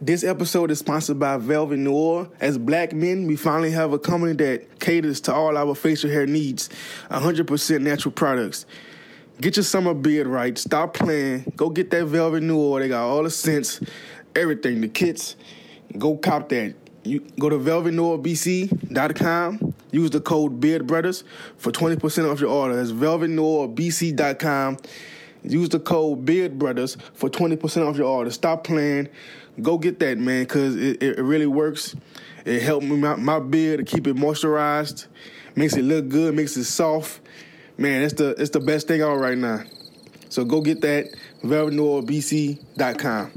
This episode is sponsored by Velvet Noir. As black men, we finally have a company that caters to all our facial hair needs. 100% natural products. Get your summer beard right. Stop playing. Go get that Velvet Noir. They got all the scents, everything, the kits. Go cop that. You go to velvetnoirbc.com. Use the code Beard Brothers for 20% off your order. That's velvetnoirbc.com. Use the code Beard Brothers for 20% off your order. Stop playing. Go get that, man, because it, it really works. It helped me my, my beard to keep it moisturized, makes it look good, makes it soft. Man, it's the it's the best thing out right now. So go get that, velvetnoirbc.com.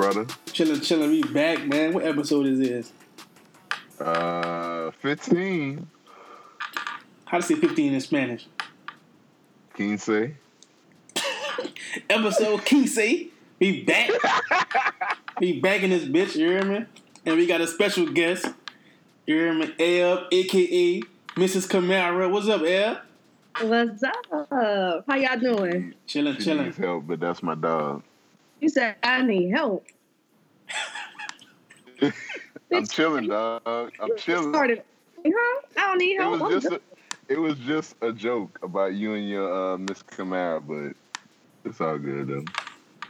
brother? Chillin', chillin', we back, man. What episode is this? Uh, 15. How to say 15 in Spanish? Quince. Episode Kise. We back. we back in this bitch, you hear me? And we got a special guest. You hear me? Eb, aka Mrs. Kamara. What's up, Eb? What's up? How y'all doing? Chillin', She needs chillin'. help, but that's my dog. You said I need help. I'm chilling, dog. I'm chilling. Started, huh? I don't need It help. was just a, it was just a joke about you and your uh, Miss Kamara, but it's all good though.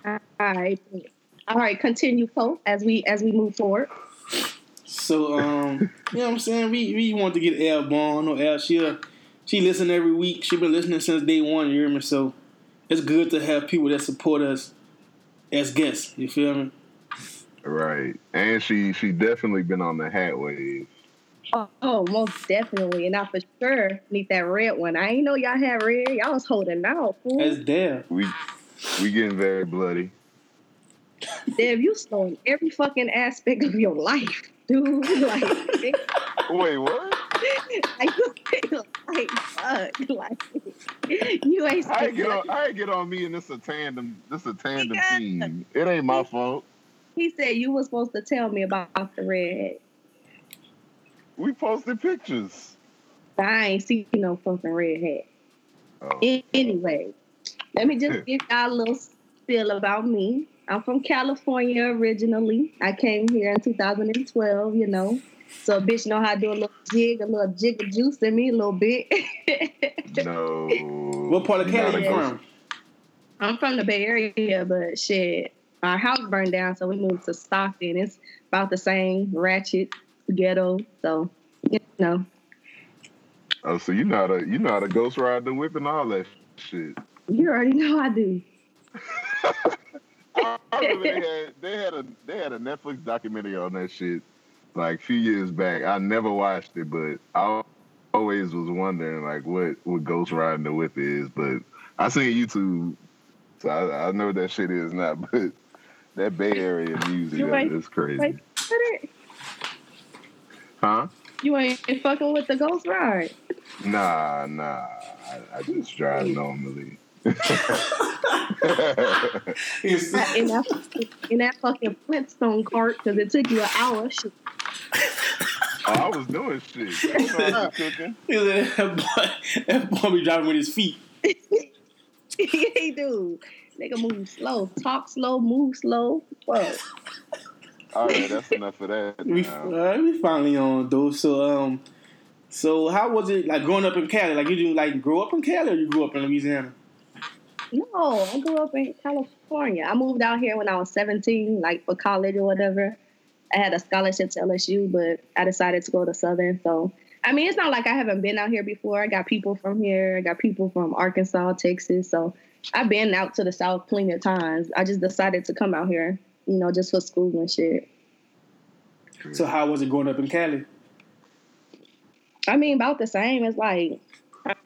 All right. All right. Continue, Pope, as we as we move forward. So, um, you know what I'm saying? We we want to get Eb on. No, Eb, she uh, she listen every week. She been listening since day one, you hear me? So, it's good to have people that support us as guests. You feel me? Right, and she she definitely been on the hat wave. Oh, oh, most definitely, and I for sure need that red one. I ain't know y'all had red. Y'all was holding out, fool. That's Deb. We we getting very bloody. Dev, you slowing every fucking aspect of your life, dude. Like, Wait, what? like, like, fuck, like, you ain't. I get on I get on me and this a tandem this a tandem team. It ain't my fault. He said you was supposed to tell me about the red. We posted pictures. I ain't see no fucking red hat. Oh. Anyway, let me just give y'all a little spiel about me. I'm from California originally. I came here in 2012, you know. So a bitch know how to do a little jig, a little jig of juice in me a little bit. No. What part of You Cali you from? I'm from the Bay Area, but shit, our house burned down, so we moved to Stockton. It's about the same, ratchet, ghetto. So, you know, Oh, so you know how to you know how to ghost ride the whip and all that shit. you already know I do. I I remember they had they had a they had a Netflix documentary on that shit like a few years back. I never watched it, but I always was wondering like what what ghost riding the whip is. But I seen YouTube, so I, I know what that shit is now. But that Bay Area music You is crazy, Wait, huh? You ain't fucking with the ghost ride. Nah, nah. I, I just drive normally. It's- in that in that fucking Flintstone cart because it took you an hour. Shit. Oh, I was doing shit. You know, I was cooking. he said, that boy, that boy be driving with his feet. he do. Nigga move slow, talk slow, move slow. Whoa. All right, that's enough of that. We, now. uh, we finally on though. So um, so how was it like growing up in Cali? Like you do like grow up in Cali or you grew up in Louisiana? No, I grew up in California. I moved out here when I was 17, like for college or whatever. I had a scholarship to LSU, but I decided to go to Southern. So, I mean, it's not like I haven't been out here before. I got people from here. I got people from Arkansas, Texas. So, I've been out to the South plenty of times. I just decided to come out here, you know, just for school and shit. So how was it growing up in Cali? I mean, about the same. It's like,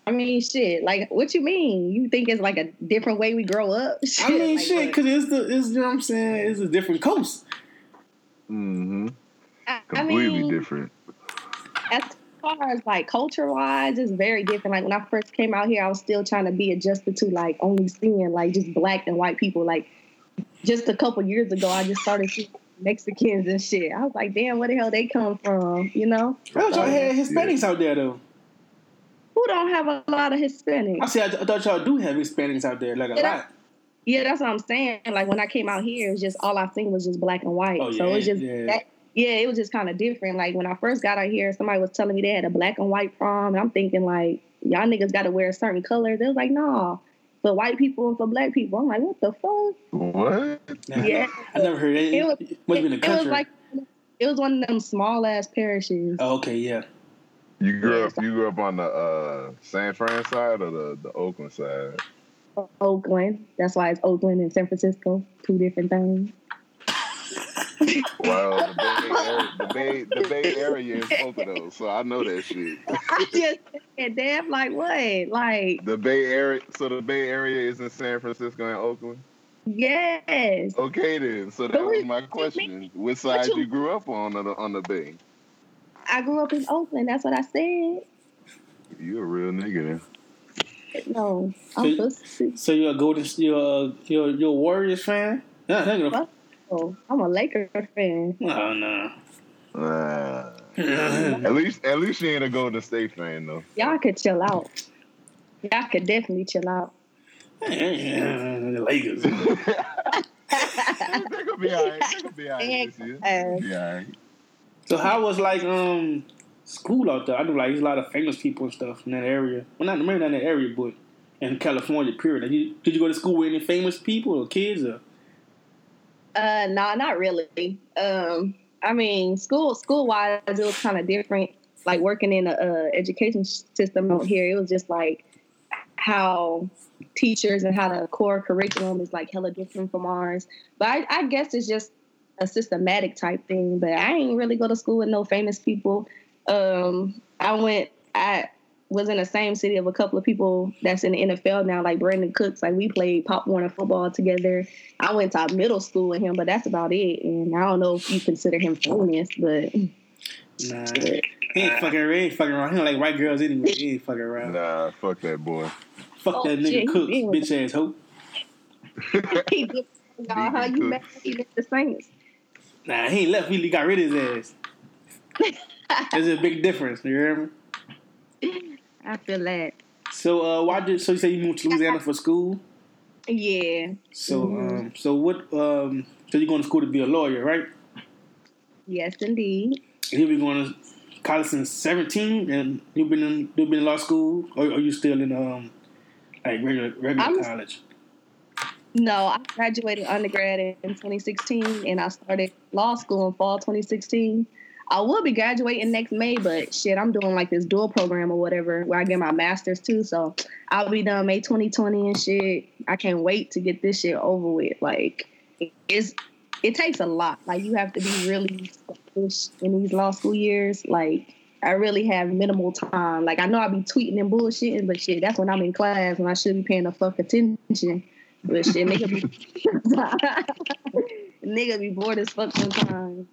I mean, shit. Like, what you mean? You think it's like a different way we grow up? I mean, like, shit, because it's the, it's, you know what I'm saying? It's a different coast. Mm-hmm. I, I Completely mean, different. as far as like culture wise, it's very different. Like when I first came out here, I was still trying to be adjusted to like only seeing like just black and white people. Like just a couple years ago, I just started seeing Mexicans and shit. I was like, damn, where the hell they come from? You know, I thought y'all had Hispanics out there, though. who don't have a lot of Hispanics? I Hispanics? said, I, I thought y'all do have Hispanics out there, like a Yeah, lot. Yeah, that's what I'm saying. Like when I came out here, it was just all I seen was just black and white. Oh, so it was just yeah. that. Yeah, it was just kind of different. Like when I first got out here, somebody was telling me they had a black and white prom, and I'm thinking like, y'all niggas got to wear a certain color. They was like, nah, for white people and for black people. I'm like, what the fuck? What? Nah, Yeah. I never heard it. It was- It must be in the it, was like, it was one of them small ass parishes. oh, okay, yeah. You grew up. You grew up on the uh, San Fran side or the, the Oakland side? Oakland. That's why it's Oakland and San Francisco, two different things. wow, the Bay Area, the Bay, the Bay Area is both of those, so I know that shit. I just said, damn, like what? Like, The Bay Area, so the Bay Area is in San Francisco and Oakland. yes. Okay, then. So that was my question. Which side you- you grew up on on the, on the Bay? I grew up in Oakland. That's what I said. You a real nigga then. No, I'm So- So you're a Golden, you're a, you're, you're a Warriors fan? Yeah, I think What? Oh, I'm a Lakers fan. Oh no. Uh, the at least, at least you ain't a Golden State fan though. Y'all could chill out. Y'all could definitely chill out. the Lakers. they gonna be alright. They gonna be alright this year. Be alright. So how was like um school out there? I know like there's a lot of famous people and stuff in that area. Well, not maybe not in that area, but in California. Period. Like, you, did you go to school with any famous people or kids? Or Uh, nah, not really. Um, I mean, school school wise, it was kind of different. Like working in uh, education system out here, it was just like how teachers and how the core curriculum is like hella different from ours. But I, I guess it's just a systematic type thing. But I ain't really go to school with no famous people. Um, I went. I was in the same city of a couple of people that's in the NFL now, like Brandin Cooks. Like we played Pop Warner football together. I went to middle school with him, but that's about it. And I don't know if you consider him famous, but nah, he ain't fucking. He ain't fucking around. He don't like white girls anyway. He ain't fucking around. Nah, fuck that boy. Fuck Oh, that nigga he Cooks, did. bitch ass hoe. he did. Y'all, how you mad he left the Saints? Nah, he ain't left. He got rid of his ass. There's a big difference. You hear me? I feel that. So uh, why did so you say you moved to Louisiana for school? Yeah. So Mhm. um, so what um, so you're going to school to be a lawyer, right? Yes, indeed. And you've been going to college since 17, and you've been in you've been in law school, or are you still in um like regular regular I'm- college? No, I graduated undergrad in 2016, and I started law school in fall 2016. I will be graduating next May, but shit, I'm doing like this dual program or whatever where I get my master's too. So I'll be done May 2020 and shit. I can't wait to get this shit over with. Like, it's it takes a lot. Like, you have to be really selfish in these law school years. Like, I really have minimal time. Like, I know I'll be tweeting and bullshitting, but shit, that's when I'm in class when I should be paying the fuck attention. But shit, nigga be nigga be bored as fuck sometimes.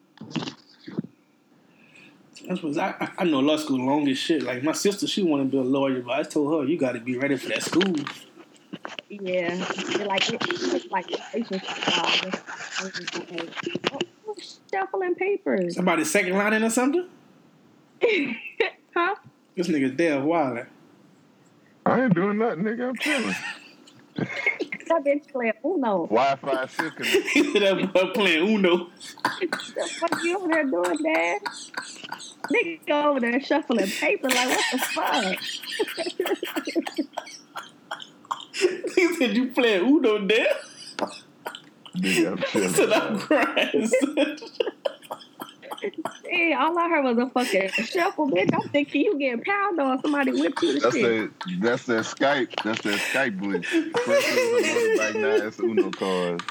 That's what I, I- know law school long as shit. Like my sister, she wanted to be a lawyer, but I told her you got to be ready for that school. Yeah, like it, it's like. Oh, oh, shuffling papers, Somebody second line in or something. huh? This nigga Dev Wilder. I ain't doing nothing, nigga. I'm chilling. That bitch playing Uno. Wi-Fi system. He said that boy playing Uno. The fuck you over there doing, Dad? Nigga go over there shuffling paper. Like what the fuck? he said you playing Uno, Dev. Nigga, I'm He chilling. said I'm crying. Hey, all I heard was a fucking shuffle, bitch. I'm thinking you getting pounded on somebody with you. That's shit. that. That's that Skype. That's that Skype glitch. First it was a motorbike, now it's Uno cars.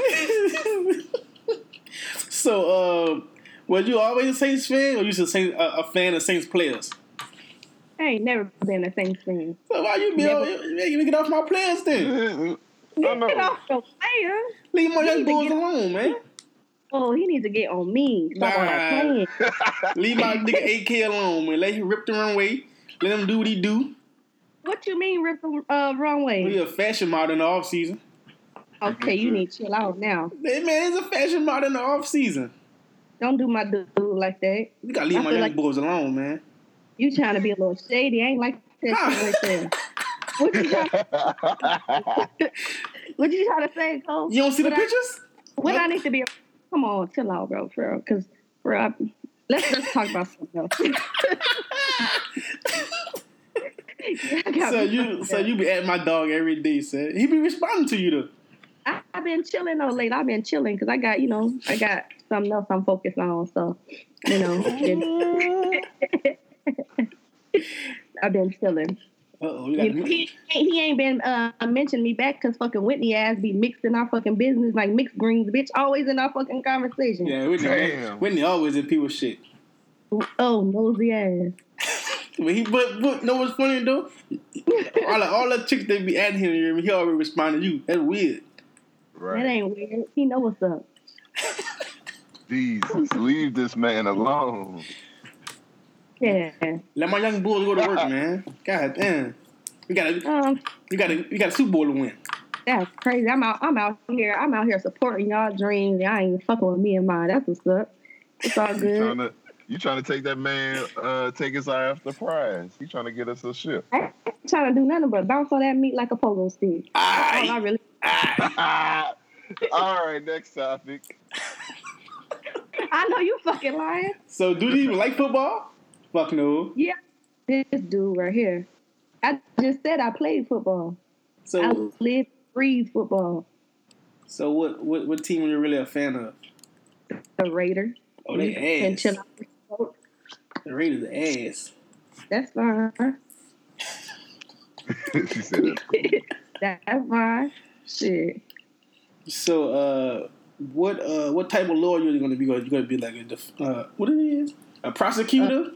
so, um, were you always a Saints fan, or you just a, Saints, a, a fan of Saints players? I ain't never been a Saints fan. So why you be Never. you get off my players then? I Get off the player. Leave my You young need boys alone, man. Oh, he needs to get on me. Stop all that playing. Leave my nigga AK alone, man. Let him rip the runway. Let him do what he do. What you mean rip the uh, wrong way? He a fashion model in the off season. Okay, you need to chill out now. Hey, man, he's a fashion model in the off season. Don't do my dude like that. You gotta leave I my young like- boys alone, man. You trying to be a little shady. I ain't like that shit right there. What you trying, what you trying to say, Cole? You don't see the I- pictures? What I need to be? Come on, chill out, bro, for real. Because, bro, I, let's let's talk about something else. So you, so you be at my dog every day, son. He be responding to you though. I, I've been chilling though late. I've been chilling because I got, you know, I got something else I'm focused on. So, you know, I've been chilling. Oh, you He, got he, he ain't been uh, mentioning me back because fucking Whitney ass be mixed in our fucking business like mixed greens, bitch. Always in our fucking conversation. Yeah, Whitney, Damn. Whitney always in people's shit. Oh, nosy ass. But he, but, but know what's funny though? all the, all the chicks they be at him, you hear? He already responded to you. That's weird. That ain't weird. He know what's up. Jesus, leave this man alone. Yeah. Let my young boys go to work, man. God damn. You got a, Um, we got a, you got a Super Bowl to win. that's crazy. I'm out. I'm out here. I'm out here supporting y'all dreams. Y'all ain't fucking with me and mine. That's what's up. It's all You good. trying to you trying to take that man, uh, take his eye off the prize. He trying to get us a ship. I ain't trying to do nothing but bounce on that meat like a pogo stick. All I really. aight. All right, next topic. I know you fucking lying. So, do you even like football? Fuck no. Yeah. This dude right here. I just said I played football. So I So, live, breathe football. so what, what, what team are you really a fan of? The Raider. Oh, they And ass. chill out. The Raiders ass. That's fine. she said it. That's fine. Shit. So, uh, what, uh, what type of lawyer are you gonna be? You're gonna be like a, def- uh, what it is? A prosecutor?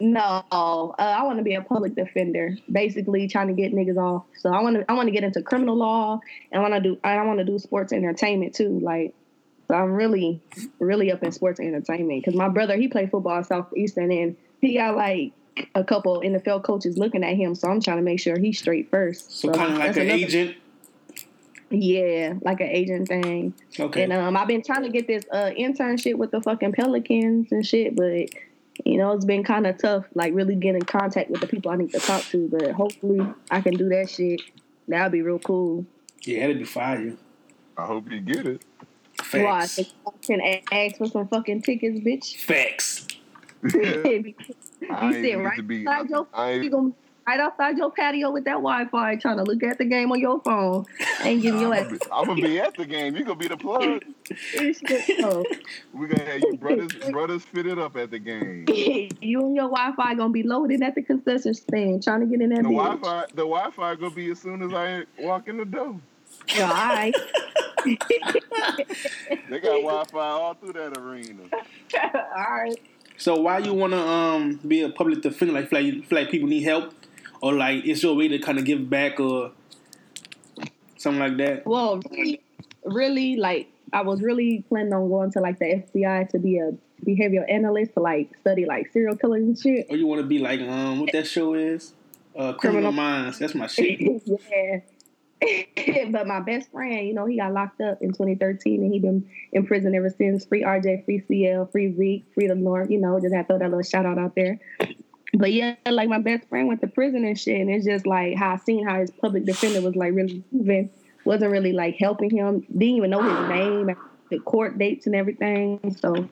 No, uh, I want to be a public defender. Basically, trying to get niggas off. So I want to, I want to get into criminal law, and I want to do, I want to do sports entertainment too. Like, so I'm really, really up in sports entertainment because my brother he played football at Southeastern, and he got like a couple NFL coaches looking at him. So I'm trying to make sure he's straight first. so kind of like an another- agent. Yeah, like an agent thing. Okay. And um, I've been trying to get this uh, internship with the fucking Pelicans and shit, but you know it's been kind of tough, like really getting in contact with the people I need to talk to. But hopefully I can do that shit. That'd be real cool. yeah, that'd be fire. I hope you get it. Why? Facts. They can ask for some fucking tickets, bitch. Facts. you I ain't sit right to be. outside your, I you ain't, gonna right outside your patio with that Wi-Fi, trying to look at the game on your phone and giving your ass. I'm gonna be at the game. You gonna be the plug. We gonna have you brothers brothers fitted up at the game. you and your Wi-Fi gonna be loaded at the concession stand, trying to get in that The bitch. Wi-Fi, the Wi-Fi gonna be as soon as I walk in the door. All right. They got Wi-Fi all through that arena. all right. So why you wanna um be a public defender? Like like, like people need help, or like it's your way to kind of give back, or something like that. Well, really, really, like I was really planning on going to like the FBI to be a behavioral analyst to like study like serial killers and shit. Or you want to be like um what that show is, uh, Criminal Criminal- Minds. That's my shit. yeah. but my best friend, you know, he got locked up in 2013 and he been in prison ever since. Free RJ, free CL, free Zeke, free the North. You know, just had to throw that little shout out out there. But yeah, like my best friend went to prison and shit, and it's just like how I seen how his public defender was like really wasn't really like helping him, didn't even know his name, the court dates and everything. So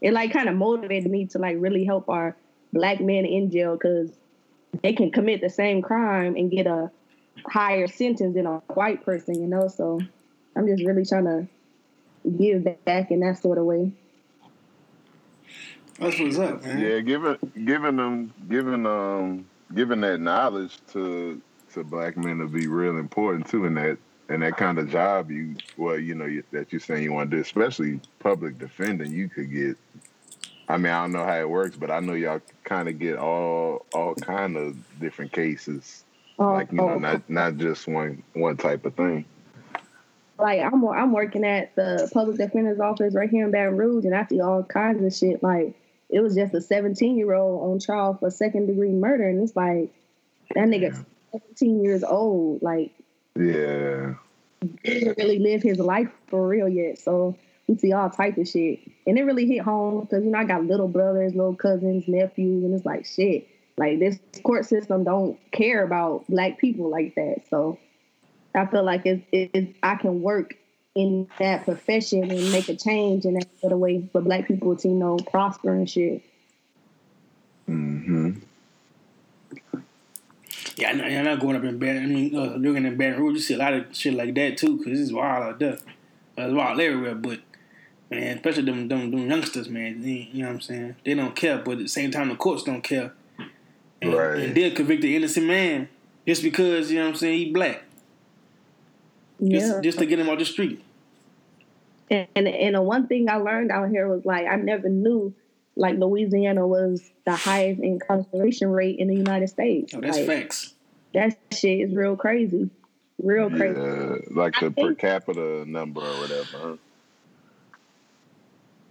it like kind of motivated me to like really help our black men in jail because they can commit the same crime and get a higher sentence than a white person, you know. So I'm just really trying to give back in that sort of way. That's what's up, man. Yeah, giving giving them giving um giving that knowledge to to black men to be real important too in that in that kind of job you well you know you, that you're saying you want to do, especially public defending. You could get I mean, I don't know how it works, but I know y'all kind of get all all kind of different cases, Oh, like you know, oh, not not just one one type of thing. like I'm I'm working at the public defender's office right here in Baton Rouge, and I see all kinds of shit. Like it was just a 17 year old on trial for second degree murder, and it's like that nigga 17 years old. Like Yeah, didn't really live his life for real yet. So we see all type of shit, and it really hit home because you know I got little brothers, little cousins, nephews, and it's like shit. Like this court system don't care about black people like that. So I feel like it's, it's I can work in that profession and make a change in that other way for black people to you know prosper and shit. hmm Yeah, I know, I'm not going up in Baton. I mean, uh, looking in Baton Rouge, you see a lot of shit like that too, because it's wild out there. It's wild everywhere, but man, especially them them, them youngsters, man. They, you know what I'm saying? They don't care, but at the same time, the courts don't care. And, Right. and they'll convict an innocent man just because you know what I'm saying he black, just Yeah. just to get him off the street. And and, and the one thing I learned out here was like I never knew like Louisiana was the highest incarceration rate in the United States. Oh, that's like, facts. That shit is real crazy. Real crazy. yeah, like the I per think- capita number or whatever.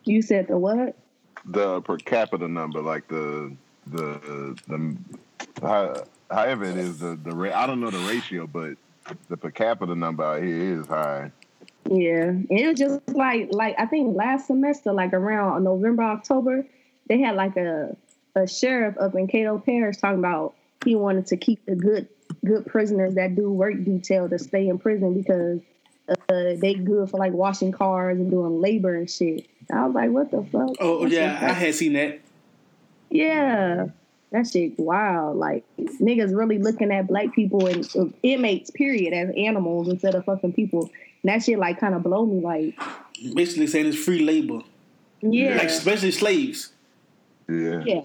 You said the what? The per capita number, like the the the how, however it is the the ra- I don't know the ratio, but the per capita number out here is high. Yeah. And it was just like like I think last semester, like around November, October, they had like a a sheriff up in Caddo Parish talking about he wanted to keep the good good prisoners that do work detail to stay in prison because uh, they good for like washing cars and doing labor and shit. I was like, what the fuck? Oh That yeah, I had seen that. Yeah. That shit wild. Like niggas really looking at black people and uh, inmates, period, as animals instead of fucking people. And that shit like kind of blow me. Like, Basically saying it's free labor, yeah, like especially slaves. Yeah. yeah,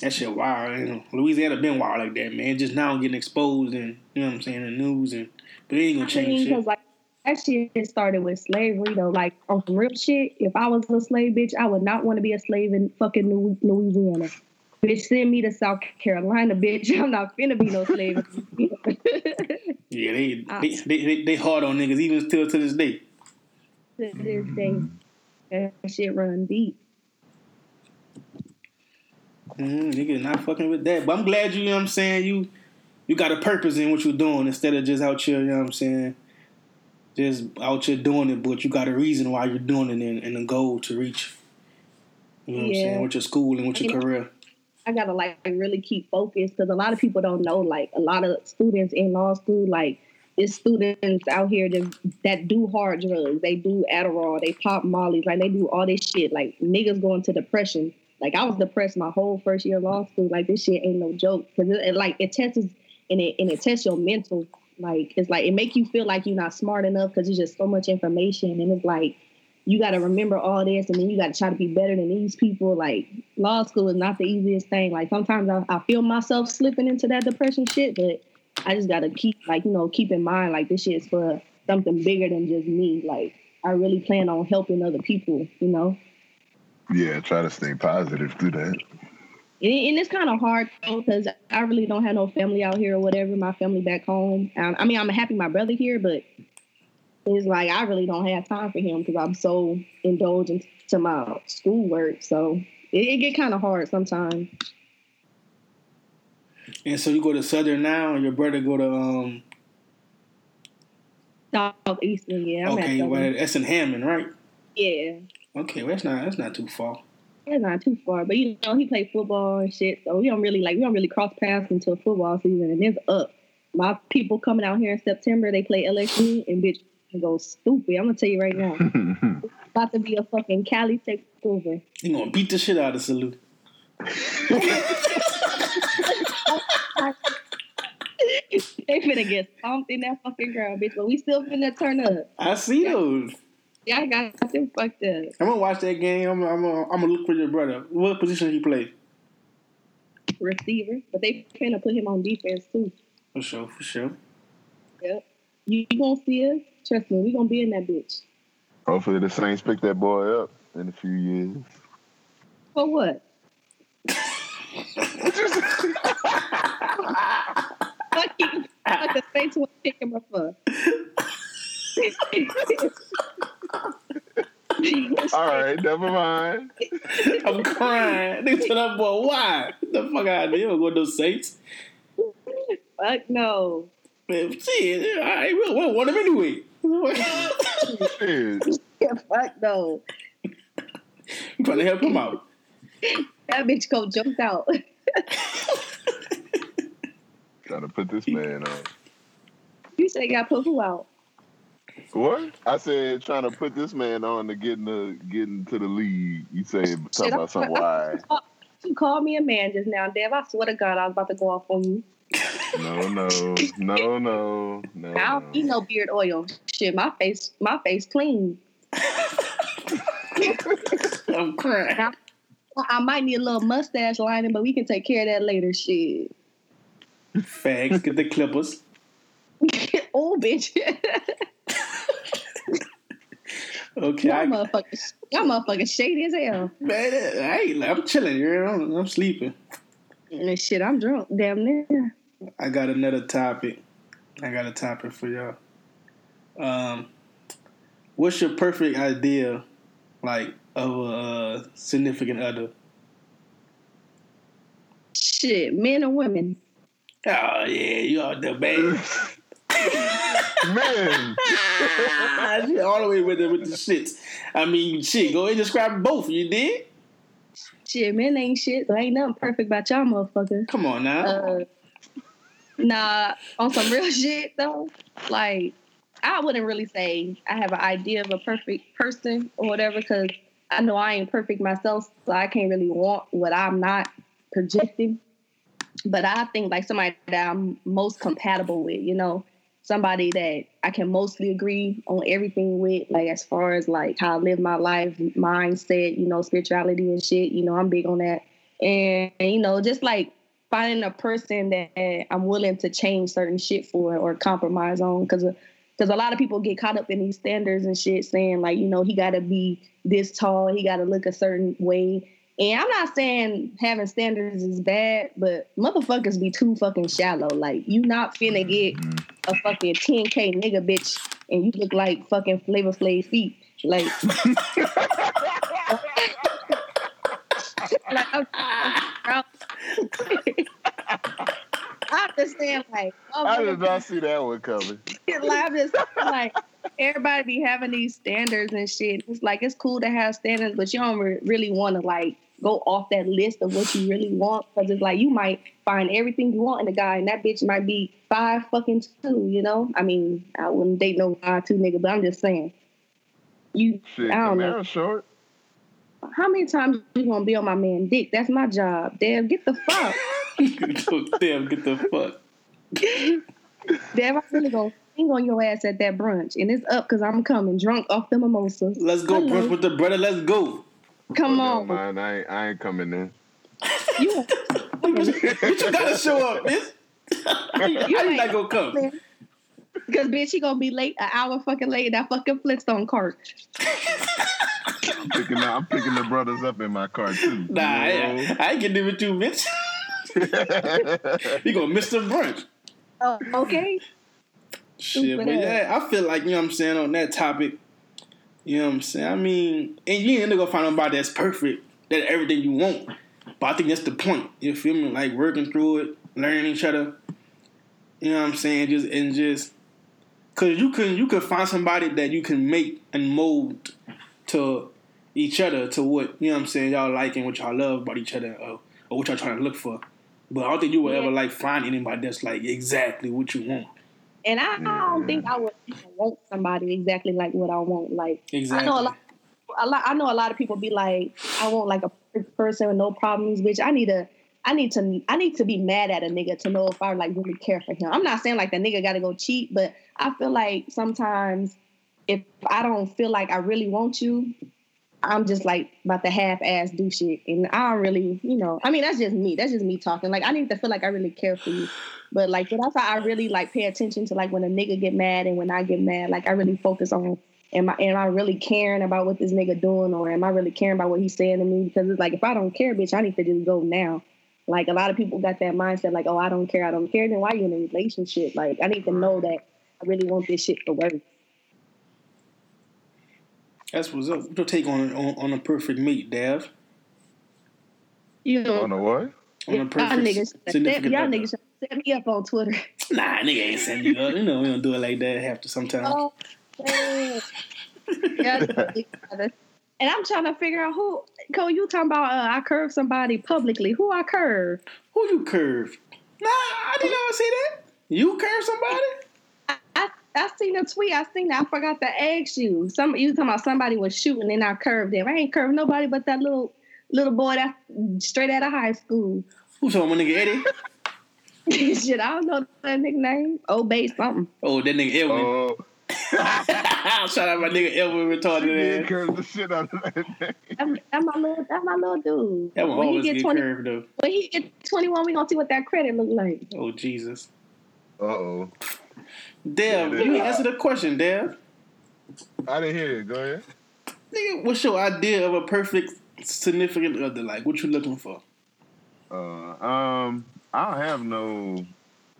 That shit wild. You know, Louisiana been wild like that, man. Just now getting exposed and you know what I'm saying, the news and but it ain't gonna change because shit. like that shit started with slavery though. Like on some real shit, if I was a slave bitch, I would not want to be a slave in fucking Lu- Louisiana. Bitch, send me to South Carolina, bitch. I'm not finna be no slave. Yeah, they, Ah. they, they they they hard on niggas even still to this day. to this day, that shit run deep. Mm, niggas not fucking with that. But I'm glad you, you know what I'm saying, you you got a purpose in what you're doing instead of just out here, you know what I'm saying, just out here doing it, but you got a reason why you're doing it and, and a goal to reach. You know what I'm saying, with your school and with your career. I gotta like really keep focused because a lot of people don't know. Like a lot of students in law school, like it's students out here that that do hard drugs. They do Adderall, they pop Molly's, like they do all this shit. Like niggas go into depression. Like I was depressed my whole first year of law school. Like this shit ain't no joke because it, it, like it tests and it and it tests your mental. Like it's like it make you feel like you're not smart enough because it's just so much information and it's like you got to remember all this and then you got to try to be better than these people. Like law school is not the easiest thing. Like sometimes I, I feel myself slipping into that depression shit, but I just got to keep like, you know, keep in mind like this shit is for something bigger than just me. Like I really plan on helping other people, you know? Yeah, try to stay positive through that. And, it's kind of hard because I really don't have no family out here or whatever. My family back home. Um, I mean, I'm happy my brother here, but it's like I really don't have time for him because I'm so indulgent to my schoolwork. So it, it get kind of hard sometimes. And so you go to Southern now and your brother go to um Southeastern, yeah. I'm okay, well that's in Hammond, right? Yeah, Okay, well that's not that's not too far. it's not too far, but you know he played football and shit, so we don't really like we don't really cross paths until football season, and it's up. My people coming out here in September, they play LSU and bitch go stupid. I'm gonna tell you right now, about to be a fucking Cali takeover. You gonna beat the shit out of Salute. they finna get stomped in that fucking ground, bitch. But we still finna turn up. I see those. Yeah, I got them fucked up. I'm gonna watch that game. I'm I'm gonna, I'm gonna look for your brother. What position he play? Receiver, but they finna put him on defense too. For sure, for sure. Yep. You, you gonna see us? Trust me, we gonna be in that bitch. Hopefully the Saints pick that boy up. in a few years. For what? Fuck you. Fuck the Saints want to pick him up for. All right, never mind. I'm crying. They tell that boy why? The fuck out of here. You don't go to those Saints. Fuck no. Man, shit, all right, we don't want him anyway. Shit. Fuck no. I'm trying to help him out. That bitch go jumped out. Trying to put this man on. You say you got put who out? What? I said trying to put this man on to get in the get into the league. You say talk about some why? You called me a man just now, Dev. I swear to God, I was about to go off on you. No, no, no, no, no. I don't eat no beard oil. Shit, my face, my face clean. I'm crying. I, I might need a little mustache lining, but we can take care of that later. Shit. Fags, get the clippers. oh, bitch. Okay, y'all I, motherfuckers, y'all motherfuckers shady as hell. man, I ain't, I'm chilling here. I'm, I'm sleeping. And shit, I'm drunk. Damn near. I got another topic. I got a topic for y'all. Um, what's your perfect idea, like of a uh, significant other? Shit, men or women. Oh yeah, you out the man. Man, All the way with the with the shits. I mean, shit. Go ahead and describe both. You did? Shit, men ain't shit. There ain't nothing perfect about y'all motherfuckers. Come on now. Uh, nah, on some real shit though, like I wouldn't really say I have an idea of a perfect person or whatever because I know I ain't perfect myself, so I can't really want what I'm not projecting. But I think like somebody that I'm most compatible with, you know, somebody that I can mostly agree on everything with, like as far as like how I live my life, mindset, you know, spirituality and shit. You know, I'm big on that, and you know, just like finding a person that I'm willing to change certain shit for or compromise on because because uh, a lot of people get caught up in these standards and shit saying like you know he got to be this tall he got to look a certain way. And i'm not saying having standards is bad but motherfuckers be too fucking shallow. Like you not finna get a fucking 10k nigga bitch and you look like fucking flavor flav feet. Like like I'm, I'm, I'm just saying like oh I motherfuckers did not see that one coming. like, I'm just like everybody be having these standards and shit. It's like it's cool to have standards, but you don't re- really want to like go off that list of what you really want because it's like you might find everything you want in a guy, and that bitch might be five fucking two. You know, I mean, I wouldn't date no five two nigga, but I'm just saying. You, Shit, I don't know. Short. How many times you gonna be on my man dick? That's my job. Damn, get the fuck. Damn, get the fuck. Damn, I'm really gonna sing on your ass at that brunch, and it's up because I'm coming drunk off the mimosas. Let's go, Hello. brunch with the brother. Let's go. Come oh, Never on, mind, I ain't, I ain't coming in. you. Bitch, you gotta show up, bitch. How you not gonna come? Because bitch, she gonna be late an hour fucking late in that fucking Flintstone cart. I'm picking, the, I'm picking the brothers up in my car too. Nah, I, You I ain't getting in with you, bitch. know? You gonna miss the brunch. Oh, okay. Shit, but Stupid yeah, I feel like, you know what I'm saying, on that topic, you know what I'm saying? I mean, and you ain't gonna find nobody that's perfect, that everything you want. But I think that's the point. You feel me? Like working through it, learning each other. You know what I'm saying? Just and just cause you can you can find somebody that you can make and mold to each other to what, you know what I'm saying, y'all like and what y'all love about each other or, or what y'all trying to look for. But I don't think you will Yeah. ever like find anybody that's like exactly what you want. And I, I don't think I would want somebody exactly like what I want. Like Exactly. I know a lot, a lot. I know a lot of people be like, I want like a perfect person with no problems, bitch. I need a. I need to I need to be mad at a nigga to know if I like really care for him. I'm not saying like the nigga gotta go cheat, but I feel like sometimes if I don't feel like I really want you, I'm just like about to half ass do shit. And I don't really, you know, I mean that's just me. That's just me talking. Like I need to feel like I really care for you. But like so that's how I really like pay attention to like when a nigga get mad and when I get mad. Like I really focus on am I am I really caring about what this nigga doing, or am I really caring about what he's saying to me? Because it's like if I don't care, bitch, I need to just go now. Like a lot of people got that mindset, like, oh, I don't care, I don't care. Then why are you in a relationship? Like I need to know that I really want this shit to work. That's what's up. What's your take on on, on a perfect mate, Dav? You know, On the what? On a y'all perfect niggas, set, significant y'all other. niggas should set me up on Twitter. Nah, nigga ain't sending you up. You know we don't do it like that. after to sometimes. Oh. Yeah, and I'm trying to figure out who. Cole, you talking about uh, I curved somebody publicly? Who I curved? Who you curve? Nah, I didn't ever see that. You curve somebody? I, I I seen a tweet. I seen that. I forgot to ask you. Some you talking about somebody was shooting and I curved them. I ain't curved nobody but that little little boy that straight out of high school. Who's talking my nigga Eddie? Shit, I don't know that nickname. name. Obey something. Oh, that nigga Elvin. Oh, Shout out my nigga Elvin yeah, retarded ass. curse the shit out of that name. That, that my little that my little dude. That one when he always get get twenty curved though. when he get twenty one, we gonna see what that credit look like. Oh Jesus. Uh oh. Dev, Yeah, you yeah. answer the question, Dev. I didn't hear it. Go ahead. Nigga, what's your idea of a perfect significant other? Like, what you looking for? Uh, um, I don't have no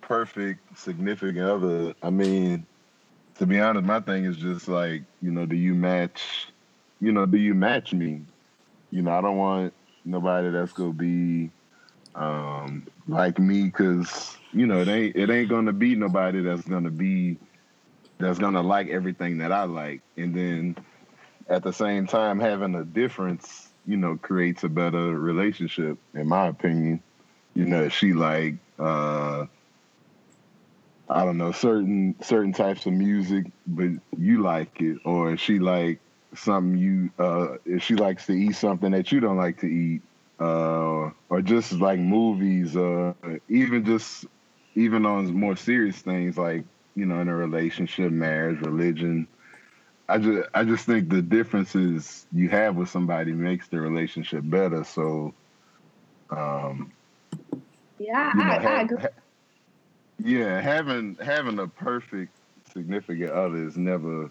perfect significant other. I mean, to be honest, my thing is just like, you know, do you match? You know, do you match me? You know, I don't want nobody that's gonna be um like me because you know it ain't it ain't gonna be nobody that's gonna be that's gonna like everything that I like, and then at the same time having a difference, you know, creates a better relationship, in my opinion. You know, she like uh I don't know, certain certain types of music, but you like it, or she like something you uh if she likes to eat something that you don't like to eat, uh or just like movies, uh even just even on more serious things like, you know, in a relationship, marriage, religion, I just I just think the differences you have with somebody makes the relationship better. So, um, Yeah, you know, I, I, I agree. ha- yeah, having having a perfect significant other is never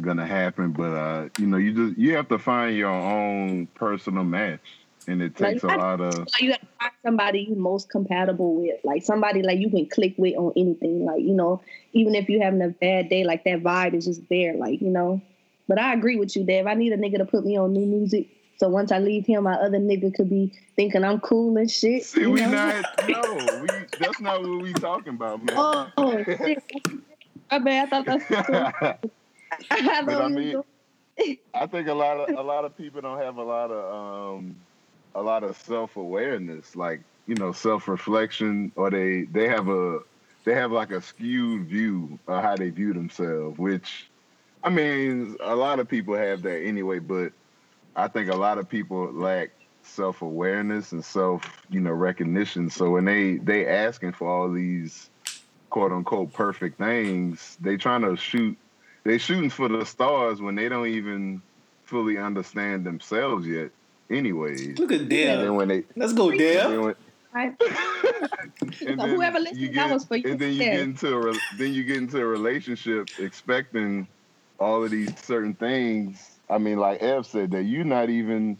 gonna happen. But uh, you know, you just you have to find your own personal match, and it Like, takes a I- lot of Like, you gotta find somebody you most compatible with, like somebody like you can click with on anything. Like you know, even if you're having a bad day, like that vibe is just there. Like you know. But I agree with you, Dave. I need a nigga to put me on new music. So once I leave him, my other nigga could be thinking I'm cool and shit. See, you we know? not no, we that's not what we talking about, man. Oh, oh shit. My bad. I thought that's. I I mean- I think a lot of a lot of people don't have a lot of um a lot of self awareness, like you know self reflection, or they they have a they have like a skewed view of how they view themselves. Which, I mean, a lot of people have that anyway, but I think a lot of people lack self awareness and self you know recognition. So when they they asking for all these quote unquote perfect things, they trying to shoot they shooting for the stars when they don't even fully understand themselves yet. Anyways, Look at and then when they, Let's go, and Dev. then when, Right? and So then whoever you listened, get, that was for you. and then you get into a re- then you get into a relationship expecting all of these certain things. I mean, like Ev said, that you're not even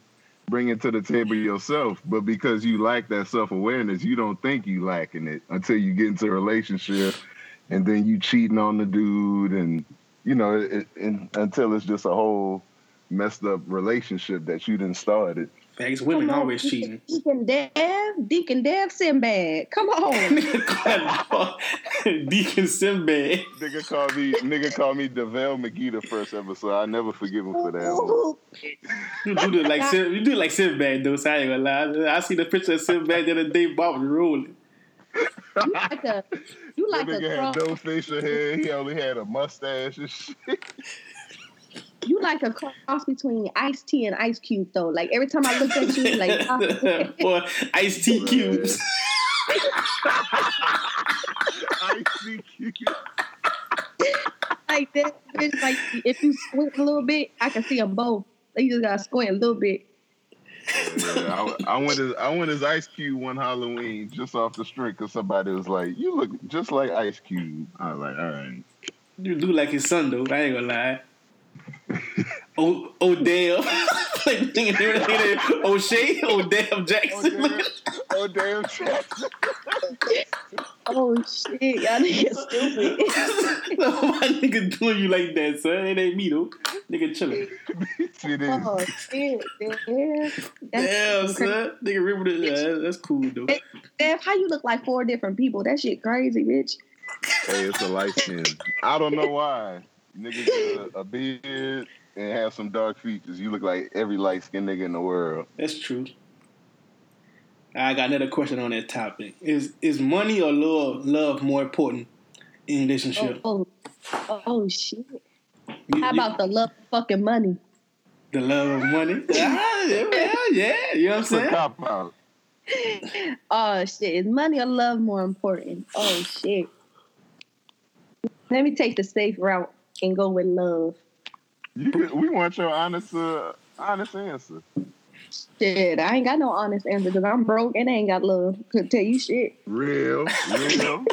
bringing to the table yourself, but because you lack that self awareness, you don't think you lacking it until you get into a relationship, and then you cheating on the dude, and you know, it, and until it's just a whole messed up relationship that you didn't started. Facts, women Come on, always cheating. Deacon Dev, Deacon Dev Sinbad. Come on. Deacon Sinbad. Nigga called me nigga called me DeVale McGee the first episode. I never forgive him for that. You do it like Sin, you do it like Sinbad though. So I ain't gonna lie. I see the picture of Sinbad the other day. Bob was rolling. you like a you like that a nigga had no facial hair. He only had a mustache and shit. You like a cross between Ice-T and Ice Cube though. Like every time I look at you, like uh, oh, or iced tea cubes. I see you. like that. Bitch, like if you squint a little bit, I can see them both. You just gotta squint a little bit. Yeah, I, I went as I went as Ice Cube one Halloween just off the street because somebody was like, "You look just like Ice Cube." I was like, "All right." You do like his son though. I ain't gonna lie. O- Odell. like thinking they were thinking O'Shea, Odell Jackson. Oh, damn. Oh. Jackson. Oh shit, y'all niggas stupid. no, my nigga doing you like that, son. It ain't me though. Nigga chilling. Shit oh shit, damn. Damn, That's son. Nigga remember that. Yeah, that's cool though. Damn, how you look like four different people? That shit crazy, bitch. Hey, it's a light skin. I don't know why. Nigga get a, a beard and have some dark features. You look like every light skinned nigga in the world. That's true. I got another question on that topic. Is is money or love love more important in a relationship? Oh, oh, oh shit. You- How you- about the love of fucking money? the love of money? ah, yeah, yeah, yeah. You know what I'm saying? out. Oh shit, is money or love more important? Oh shit. Let me take the safe route and go with love. You could, we want your honest, uh, honest answer. Shit, I ain't got no honest answer because I'm broke and I ain't got love. Could tell you shit. Real, real,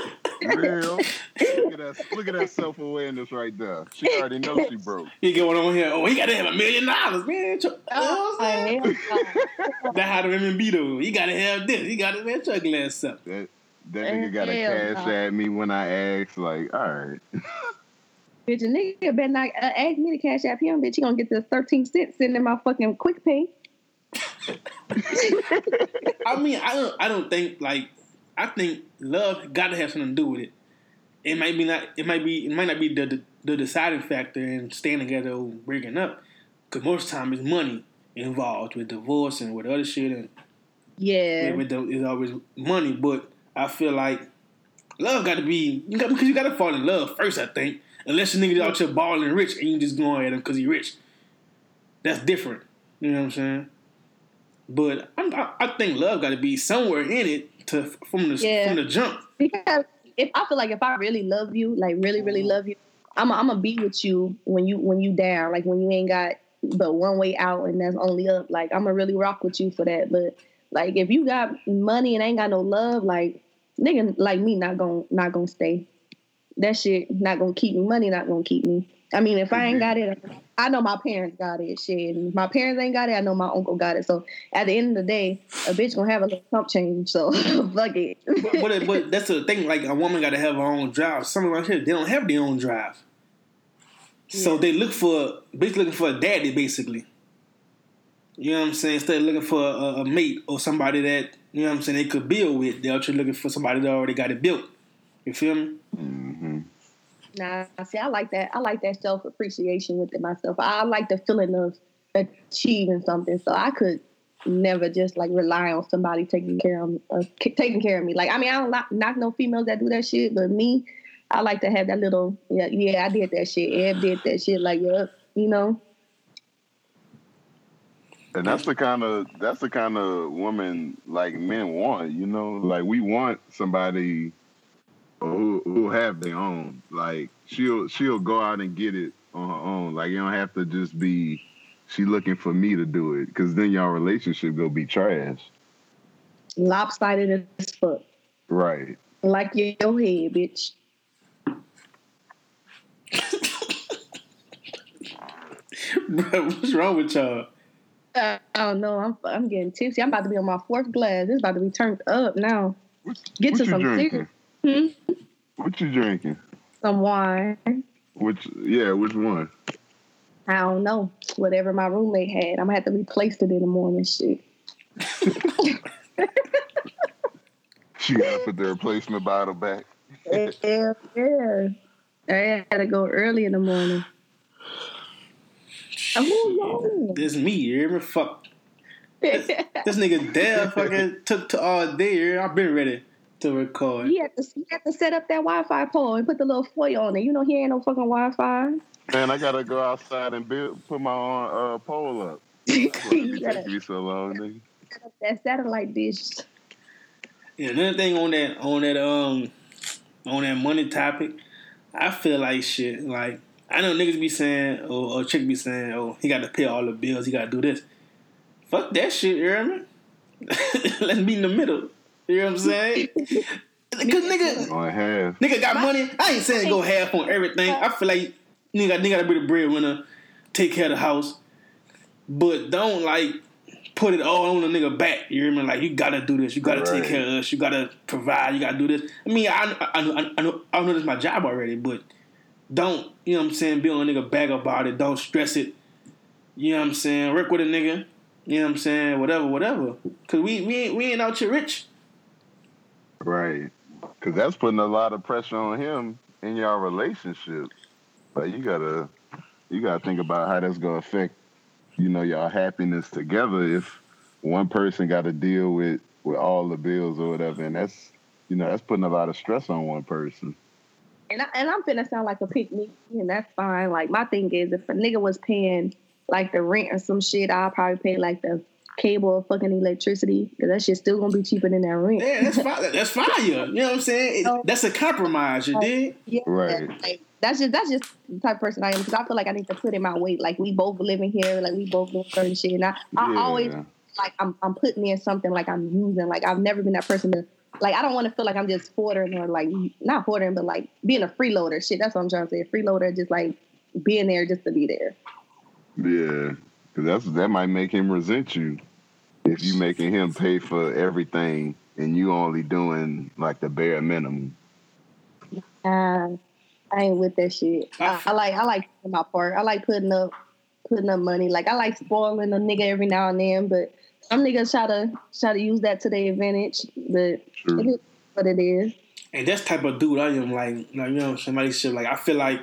real. Look at that, look at that self awareness right there. She already knows she broke. He get what on here? Oh, he got to have a million dollars, man. Ch- You know Oh, what I'm saying? hell no. That's how the women be though. He got to have this. He got to man chuck glass up. That that nigga got to Hell cash at me when I ask. Like, all right, Bitch, a nigga better not uh, ask me to cash app him. Bitch, he gonna get the 13 cents sitting in my fucking quick pay. I mean, I don't. I don't think like. I think love got to have something to do with it. It might be not. It might be. It might not be the the, the deciding factor in staying together or breaking up. Because most time it's money involved with divorce and with other shit, and Yeah. with the, it's always money. But I feel like love got to be you got because you got to fall in love first. I think unless your nigga out here balling rich and you just going at him because he rich, that's different. You know what I'm saying? But I'm, I, I think love got to be somewhere in it to from the Yeah. from the jump. because if I feel like if I really love you, like really, really love you, I'm I'm gonna be with you when you when you down, like when you ain't got but one way out and that's only up. Like I'm gonna really rock with you for that. But like if you got money and ain't got no love, like nigga like me not gonna not gonna stay. That shit not gonna keep me. Money not gonna keep me. I mean, if I ain't got it, I know my parents got it. Shit, and if my parents ain't got it. I know my uncle got it. So at the end of the day, a bitch gonna have a little pump change. So fuck it. But, but, but that's the thing. Like a woman got to have her own drive. Some around here they don't have their own drive, so they look for basically looking for a daddy, basically. You know what I'm saying? Instead of looking for a, a mate or somebody that you know what I'm saying they could build with, they're actually looking for somebody that already got it built. You feel me? hmm Nah, see, I like that. I like that self appreciation within myself. I like the feeling of achieving something. So I could never just like rely on somebody taking care of uh, taking care of me. Like, I mean, I don't knock, knock no females that do that shit, but me, I like to have that little. Yeah, yeah, I did that shit. Ed did that shit. Like, yeah, you know. And that's the kind of that's the kind of woman like men want. You know, like we want somebody who who have their own. Like she'll she'll go out and get it on her own. Like you don't have to just be she looking for me to do it because then your relationship gonna be trash. Lopsided as fuck. Right. Like your head, bitch. Bro, what's wrong with y'all? Uh, I don't know. I'm I'm getting tipsy. I'm about to be on my fourth glass. It's about to be turned up now. What, Get what to you some drinking? serious hmm? What you drinking? some wine. Which yeah, which one? I don't know. Whatever my roommate had, I'm gonna have to replace it in the morning. Shit. She gotta put the replacement bottle back. yeah, yeah. I had to go early in the morning. Oh, This me, you hear me? Fuck. This nigga Dad fucking took to all day. I've been ready to record. he had to he had to set up that Wi-Fi pole and put the little foil on it. You know he ain't no fucking Wi-Fi. Man, I gotta go outside and build, put my own uh, pole up. That's You it gotta takes me so long, nigga. set that satellite bitch. Yeah, another thing on that on that um on that money topic, I feel like shit. Like I know niggas be saying or, or chick be saying, oh, he got to pay all the bills, he got to do this. Fuck that shit, you hear me? Let's be in the middle. You know what I'm saying? Cause nigga, On half. nigga got money. I ain't saying go half on everything. I feel like nigga, nigga gotta be the breadwinner. take care of the house, but don't like put it all on the nigga back. You hear me? Like you gotta do this. You gotta take care of us. You gotta provide. You gotta do this. I mean, I I, I, I know I know this is my job already, but don't you know what I'm saying? Be on a nigga back about it. Don't stress it. You know what I'm saying? Work with a nigga. You know what I'm saying? Whatever, whatever. Cause we we ain't we ain't out here rich. Right. Because that's putting a lot of pressure on him in your relationship. Like you gotta, you gotta think about how that's gonna affect, you know, your happiness together. If one person got to deal with with all the bills or whatever, and that's, you know, that's putting a lot of stress on one person. And I, and I'm finna sound like a pick me, and that's fine. Like my thing is, if a nigga was paying like the rent or some shit, I'll probably pay like the cable or fucking electricity because that shit's still gonna be cheaper than that rent. Yeah, that's fire. That's fire. You know what I'm saying? It- that's a compromise. You did. Yeah, Right. Like, that's just that's just the type of person I am because I feel like I need to put in my weight. Like we both living here, like we both doing certain shit, and I, I Yeah. always like I'm I'm putting in something like I'm using. Like I've never been that person to like I don't want to feel like I'm just forwarding or like not forwarding, but like being a freeloader. Shit, that's what I'm trying to say. A freeloader, just like being there just to be there. Yeah, because that's that might make him resent you if you making him pay for everything and you only doing like the bare minimum. Uh, I ain't with that shit. I, I like I like my part. I like putting up putting up money. Like I like spoiling a nigga every now and then, but some niggas try to try to use that to their advantage. But True. it is what it is. And that's type of dude I am. Like, like you know, somebody said like. I feel like,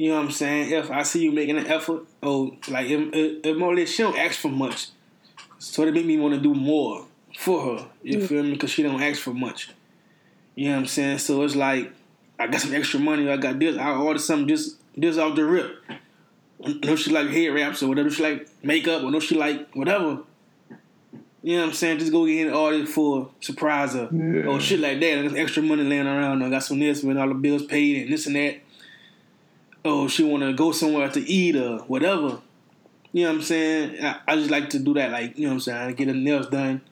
you know what I'm saying. If I see you making an effort, oh, like if, if, if more or less she don't ask for much, so it make me want to do more for her. You Yeah. feel me? Because she don't ask for much. You know what I'm saying? So it's like I got some extra money. I got this. I ordered something just just off the rip. I know she like hair wraps or whatever. She like makeup. or know she like whatever. You know what I'm saying? Just go get an order for surprise her Yeah. or shit like that. And there's extra money laying around. I got some this when all the bills paid and this and that. Oh, she want to go somewhere to eat or whatever. You know what I'm saying? I, I just like to do that. Like you know what I'm saying? I get her nails done.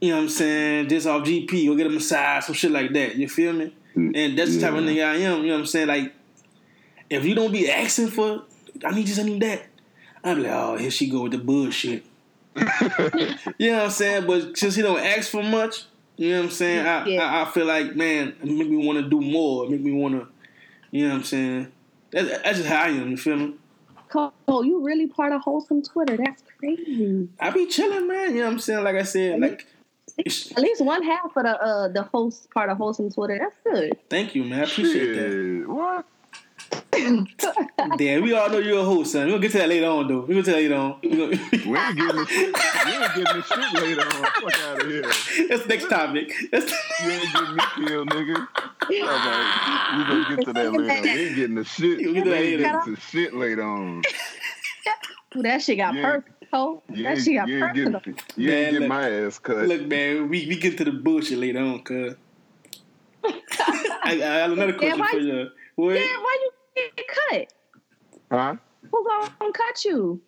You know what I'm saying? Just off GP, go get a massage, some shit like that. You feel me? Mm, and that's the type of nigga I am. You know what I'm saying? Like, if you don't be asking for, I need this, I need that. I'm like, oh, here she go with the bullshit. you know what I'm saying? But since he don't ask for much, you know what I'm saying? I, Yeah. I, I feel like, man, it make me want to do more. It make me want to, you know what I'm saying? That's, that's just how I am. You feel me? Cole, you really part of wholesome Twitter? That's crazy. I be chilling, man. You know what I'm saying? Like I said, like, it's- At least one half of the uh the host part of wholesome Twitter. That's good. thank you, man. I appreciate that. Shit, what? Damn, we all know you're a host, son. We'll get to that later on, though. We'll get to that later on. We gonna- We ain't getting the shit. We ain't getting the shit later on. Fuck out of here. That's the next topic. That's You ain't getting me killed, nigga. Alright, we gonna get to that later. We ain't getting the shit. We'll We get to that ain't later. getting to shit later on. Ooh, that shit got Yeah. personal. You That shit got you ain't personal. getting, you Man, ain't getting look. my ass cut. Look, man, we, we get to the bullshit later on, cuz. I, I have another question why for you- you. What? Yeah, why you get cut? Huh? Who gonna cut you?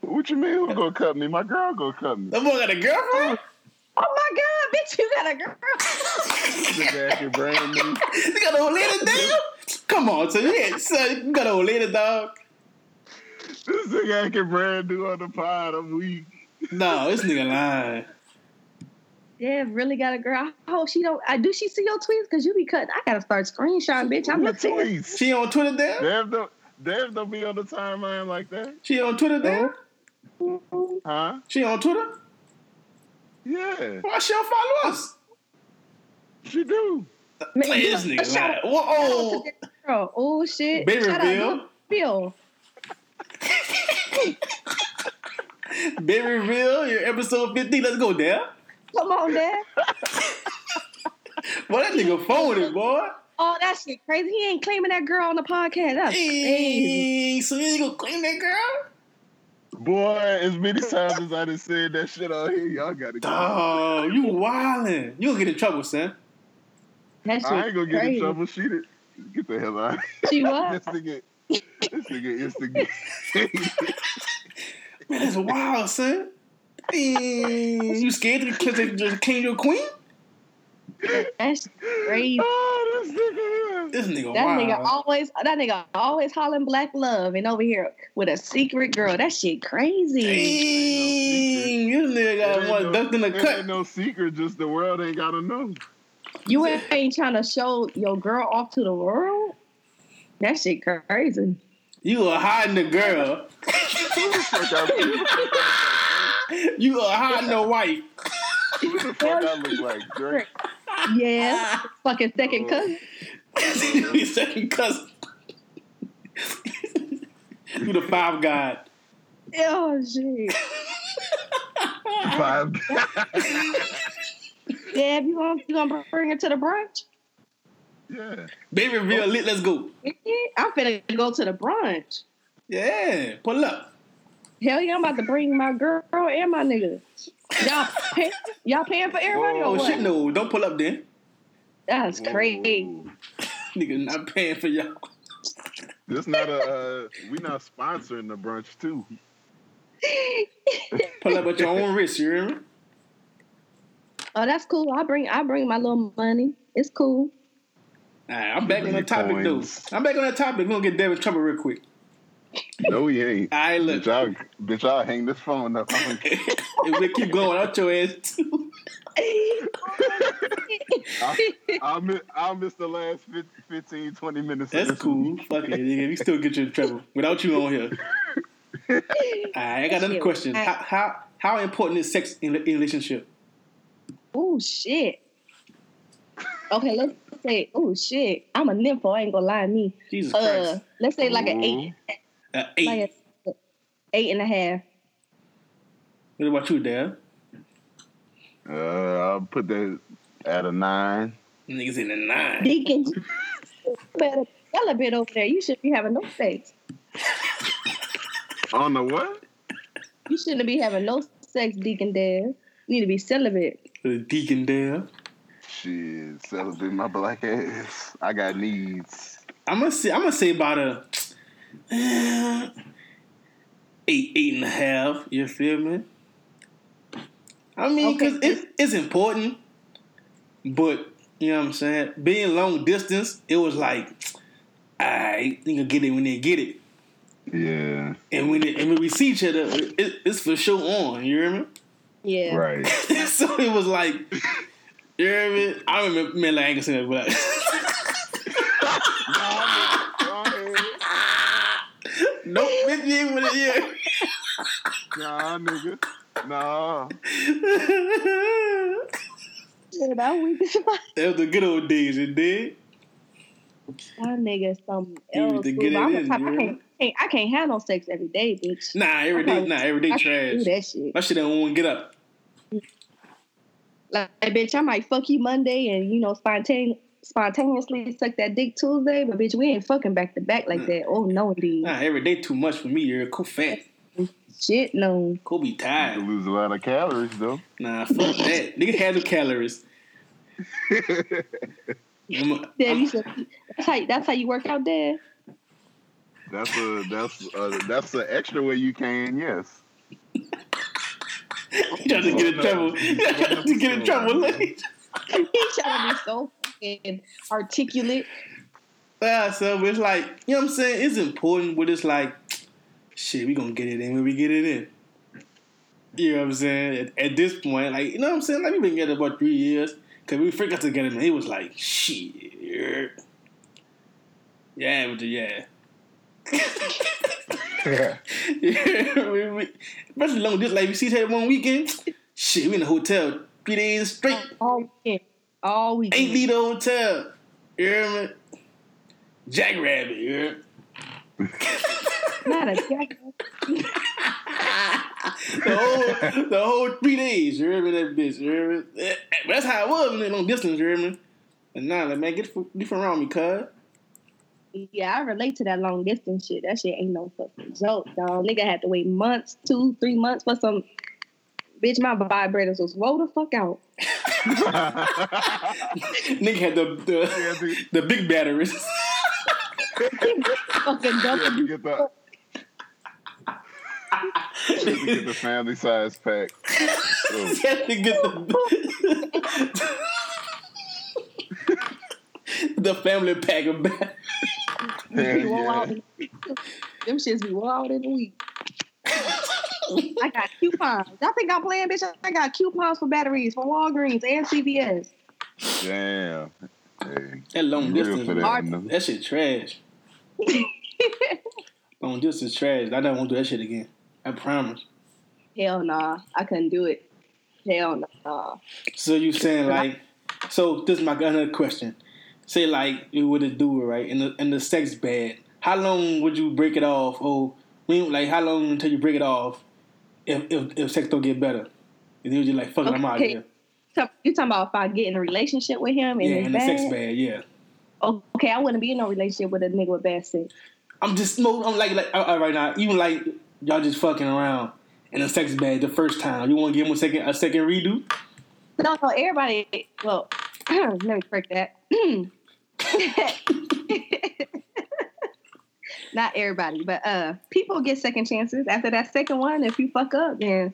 What you mean? Who gonna cut me? My girl gonna cut me. That boy got a girlfriend? Oh my god, bitch, you got a girl. This acting brand new. You got an old lady, damn? Come on, son. Yeah, son. You got an old lady, dog? This nigga acting brand new on the pod. I'm weak. No, this nigga lying. Yeah, really got a girl. I hope she don't. I do. She see your tweets because you be cutting. I gotta start screenshotting, bitch. I'm What the tweet. tweets? She on Twitter, damn? Dev don't, Dev don't be on the timeline like that. She on Twitter, damn? Huh? She on Twitter? Yeah, Why she don't follow us? she do. Man, Man, this a nigga shout out Whoa. to girl. Oh shit. Baby Shout out reveal. to Bill. Baby reveal, your episode 50. Let's go, damn. Come on, Dad. Boy, that nigga phony, boy. Oh, that shit crazy. He ain't claiming that girl on the podcast. That's crazy. Hey, so you ain't gonna claim that girl? Boy, as many times as I done said that shit out here, y'all gotta go. Oh, you wildin'. You gonna get in trouble, son. That shit I ain't gonna get in trouble. She did. Get the hell out. She this what? nigga, this nigga instigate. Man, that's wild, son. Hey, you scared to just, just claim your queen? That's crazy. oh, this nigga here. This nigga That wild. nigga always that nigga always hollering black love and over here with a secret girl. That shit crazy. Dang, this nigga got It one ain't ducked in the it cut. ain't no secret, just the world ain't gotta know. You ain't trying to show your girl off to the world? That shit crazy. You are hiding the girl. You are hiding the wife. who the fuck I look like? Drake? Yeah. Fucking second oh. cousin. His second cousin. you the five god. Oh shit. Five. Dad, you gonna you gonna bring her to the brunch? yeah. Baby reveal lit, let's go. I'm finna go to the brunch. Yeah, pull up. Hell yeah, I'm about to bring my girl and my nigga. Y'all pay, y'all paying for everybody Oh or what? shit, no, don't pull up then. That's crazy. Nigga not paying for y'all. This not a. Uh, we not sponsoring the brunch too. Pull up at your own risk, you hear me? Oh, that's cool. I bring I bring my little money. It's cool. Alright, I'm back on the topic though. I'm back on that topic. We're gonna get Devin in trouble real quick. No, he ain't. Alright, look. Bitch, I'll, bitch, I'll hang this phone up. I'm if we keep going out your ass too. I'll, miss, I'll miss the last fif- 15, 20 minutes. That's this. cool. Fuck it, nigga. We still get you in trouble without you on here. Alright, I got another question. How how how important is sex in a in a relationship? oh shit. Okay, let's say oh shit. I'm a nympho. I ain't gonna lie to me. Jesus Uh, Christ. let's say like an eight, Uh, eight. like a eight and a half. What about you, Dad? Uh, I'll put that at a nine. Niggas in the nine. Deacon, you better yell a bit over there. You should be having no sex. On the what? You shouldn't be having no sex, Deacon Dad. You need to be celibate. The deacon there. Shit, celebrate my black ass. I got needs. I'm gonna say I'm gonna say about a uh, eight, eight and a half. You feel me? I mean, Okay. cause it, it's important, but you know what I'm saying. Being long distance, it was like, I you gonna get it when they get it, Yeah, and when it, and when we see each other, it, it's for sure on. You hear me? Yeah. right. so it was like, you hear me? I remember, man, like, I ain't gonna say that, but. Nope, bitch, you ain't with it yet. nah, nigga. Nah. Shit, I'm weak as fuck. That was the good old days, it did. That nigga something else. to get I'm the in, type- you I can't, can't- I can't have no sex every day, bitch. Nah, every I day, can't- nah, every day I can't do trash. that shit. My shit don't want to get up. Like, bitch, I might fuck you Monday and you know spontaneously spontaneously suck that dick Tuesday, but bitch, we ain't fucking back to back like mm. that. Oh no, indeed. Nah, every day too much for me. You're a cool fat. Shit, no. Kobe You tired. lose a lot of calories though. Nah, fuck that. Nigga had the calories. I'm- Dad, you I'm- should, that's how that's how you work out, Dad. That's a that's a, that's an extra way you can. Yes. You trying to get in oh, trouble. You trying to get in oh, trouble. He trying to be so fucking articulate. Yeah, so it's like, you know what I'm saying? It's important, but it's like, shit, we gonna get it in when we get it in. You know what I'm saying? At, at this point, like, you know what I'm saying? Like, we've been together about three years. Cause we first got together, man, it was like, shit. Yeah, but yeah. Yeah. yeah, we, we, especially long distance, like we see each other one weekend. Shit, we in the hotel three days straight. Oh, All weekend. All weekend. Ain't leave the hotel. You hear me? Jackrabbit, you hear me? Not a jack. the whole the whole three days. You hear me? That bitch. You hear me? That's how it was when long distance. You hear me? And now, like, man, get different around me, cuz. Yeah, I relate to that long distance shit. That shit ain't no fucking joke, dog. Nigga had to wait months, two, three months for some. Bitch, my vibrators was roll the fuck out. Nigga had the the, the big batteries. fucking You have to double. get the you to get the family size pack. Oh, had to get the the family pack of back. Hell Be wore yeah. Them shits be wore out in a week. I got coupons. Y'all think I'm playing, bitch? I got coupons for batteries from Walgreens and CVS. Damn. Hey, That long real distance, for that. Hard. that shit trash. long distance trash. I don't want to do that shit again. I promise. Hell nah, I couldn't do it. Hell nah. So you saying like, so this is my another question. Say like you would have do it right, and the and the sex bad. How long would you break it off? Oh, when like how long until you break it off? If if, if sex don't get better, and then you just like fuck it, I'm out of Okay. here. So you talking about if I get in a relationship with him and Yeah, and the bad? sex bad. Yeah. Okay, I wouldn't be in no relationship with a nigga with bad sex. I'm just no. I'm like like all right now. Even like y'all just fucking around, and the sex bad the first time. You want to give him a second a second redo? No, no, everybody. Well, let me correct that. Not everybody, but uh, people get second chances. After that second one, if you fuck up, then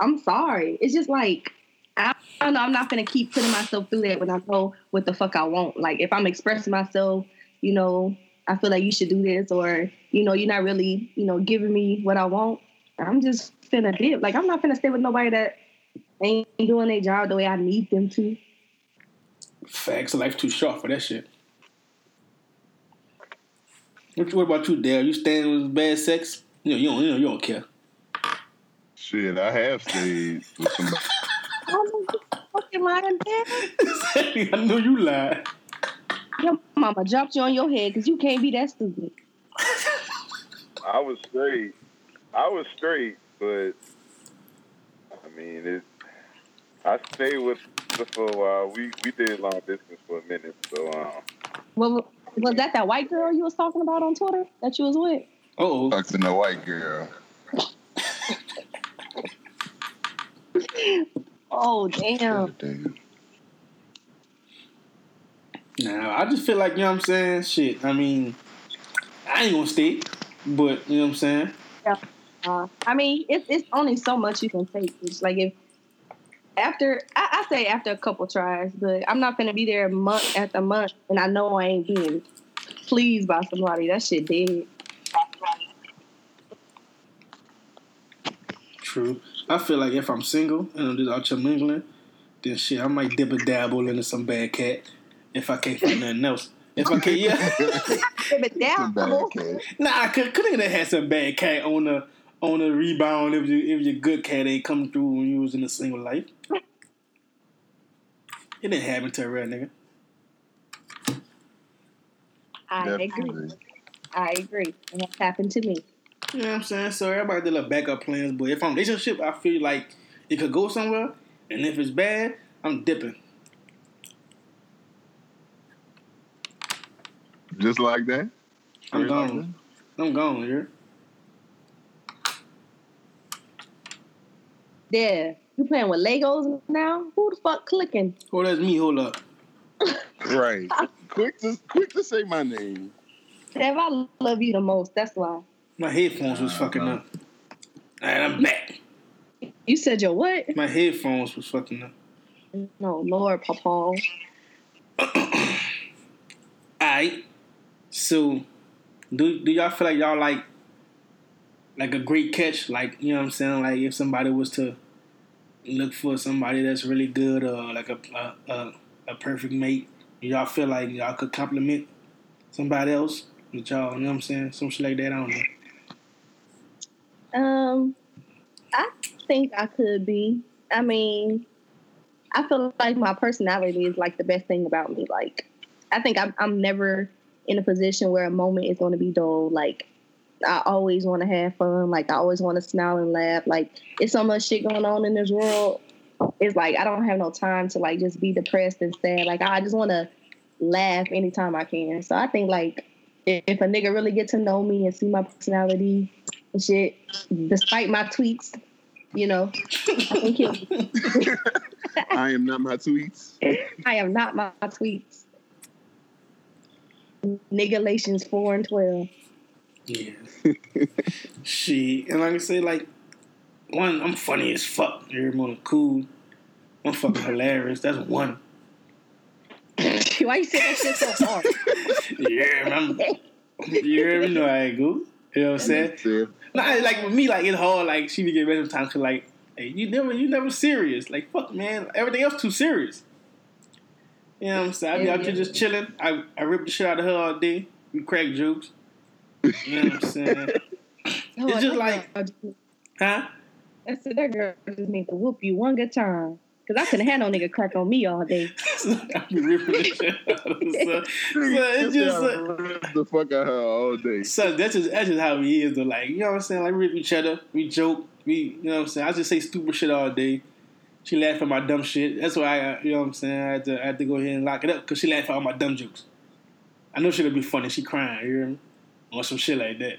I'm sorry. It's just like I don't know. I'm not gonna keep putting myself through that when I know what the fuck I want. Like if I'm expressing myself, you know, I feel like you should do this, or you know, you're not really, you know, giving me what I want. I'm just finna dip. Like I'm not finna stay with nobody that ain't doing their job the way I need them to. Facts. Life's too short for that shit. What, what about you, Dale? You staying with bad sex? You know, you don't, you know, you don't care. Shit, I have stayed with somebody. You fucking lying, man. I know you lied. Your mama dropped you on your head because you can't be that stupid. I was straight. I was straight, but I mean, it. I stayed with her for a while. We we did long distance for a minute, so um, Well, was that that white girl you was talking about on Twitter that you was with? Oh, fucking in a white girl. Oh damn! Damn. nah. I just feel like you know what I'm saying. Shit. I mean, I ain't gonna stay, but you know what I'm saying. Uh, I mean, it's it's only so much you can take. It's like if after I, I say after a couple tries, but I'm not gonna be there month after month, and I know I ain't being pleased by somebody. That shit dead. True. I feel like if I'm single and I'm just out here mingling, then shit, I might dip a dabble into some bad cat if I can't find nothing else. If I can't, yeah. But down, Nah, I could could have had some bad cat on the on the rebound if you, if your good cat ain't come through when you was in a single life. It didn't happen to a real nigga. I agree. I agree, and that's happened to me. You know what I'm saying? So everybody did like backup plans, but if I'm relationship, I feel like it could go somewhere, and if it's bad, I'm dipping. Just like that. I'm Straight like gone. I'm gone, here. Yeah, you playing with Legos now? Who the fuck clicking? Oh, that's me. Hold up. Right. quick to quick to say my name. Dev, I love you the most. That's why. My headphones was fucking up. And I'm back. You said your what? My headphones was fucking up. No, Lord, Papa. Alright. So do do y'all feel like y'all like like a great catch? Like, you know what I'm saying? Like if somebody was to look for somebody that's really good or like a a, a, a perfect mate, y'all feel like y'all could compliment somebody else with y'all, you know what I'm saying? Some shit like that, I don't know. Um, I think I could be. I mean, I feel like my personality is like the best thing about me. Like, I think I'm, I'm never in a position where a moment is going to be dull. Like, I always want to have fun. Like, I always want to smile and laugh. Like, it's so much shit going on in this world. It's like I don't have no time to like just be depressed and sad. Like, I just want to laugh anytime I can. So I think like if a nigga really get to know me and see my personality and shit, despite my tweets, you know, I I am not my tweets. I am not my tweets. Nigga four and twelve. Yeah. she And like I say, like, one, I'm funny as fuck. You're more cool. I'm fucking hilarious. That's one. Why you say that shit so hard? Yeah, man. You hear me? No, I ain't go. You know what I'm saying? Yeah. Nah, like with me, like it's hard. Like she be getting mad sometimes. Cause like, hey, you never, you never serious. Like fuck, man. Everything else too serious. You know what I'm saying? I be Yeah, out here just chilling. I I rip the shit out of her all day. We crack jokes. You know what I'm saying? No, It's just like- girl just- Huh? I said that girl just need to whoop you one good time. Cause I couldn't have no nigga crack on me all day. I be ripping the shit out of her. So, so it's just. Uh, the fuck out of her all day. So that's just that's just how he is though. Like, you know what I'm saying? Like we rip each other, we joke, we you know what I'm saying? I just say stupid shit all day. She laugh at my dumb shit. That's why I you know what I'm saying, I had to I had to go ahead and lock it up because she laugh at all my dumb jokes. I know she'll be funny, she crying, you hear me? Or some shit like that.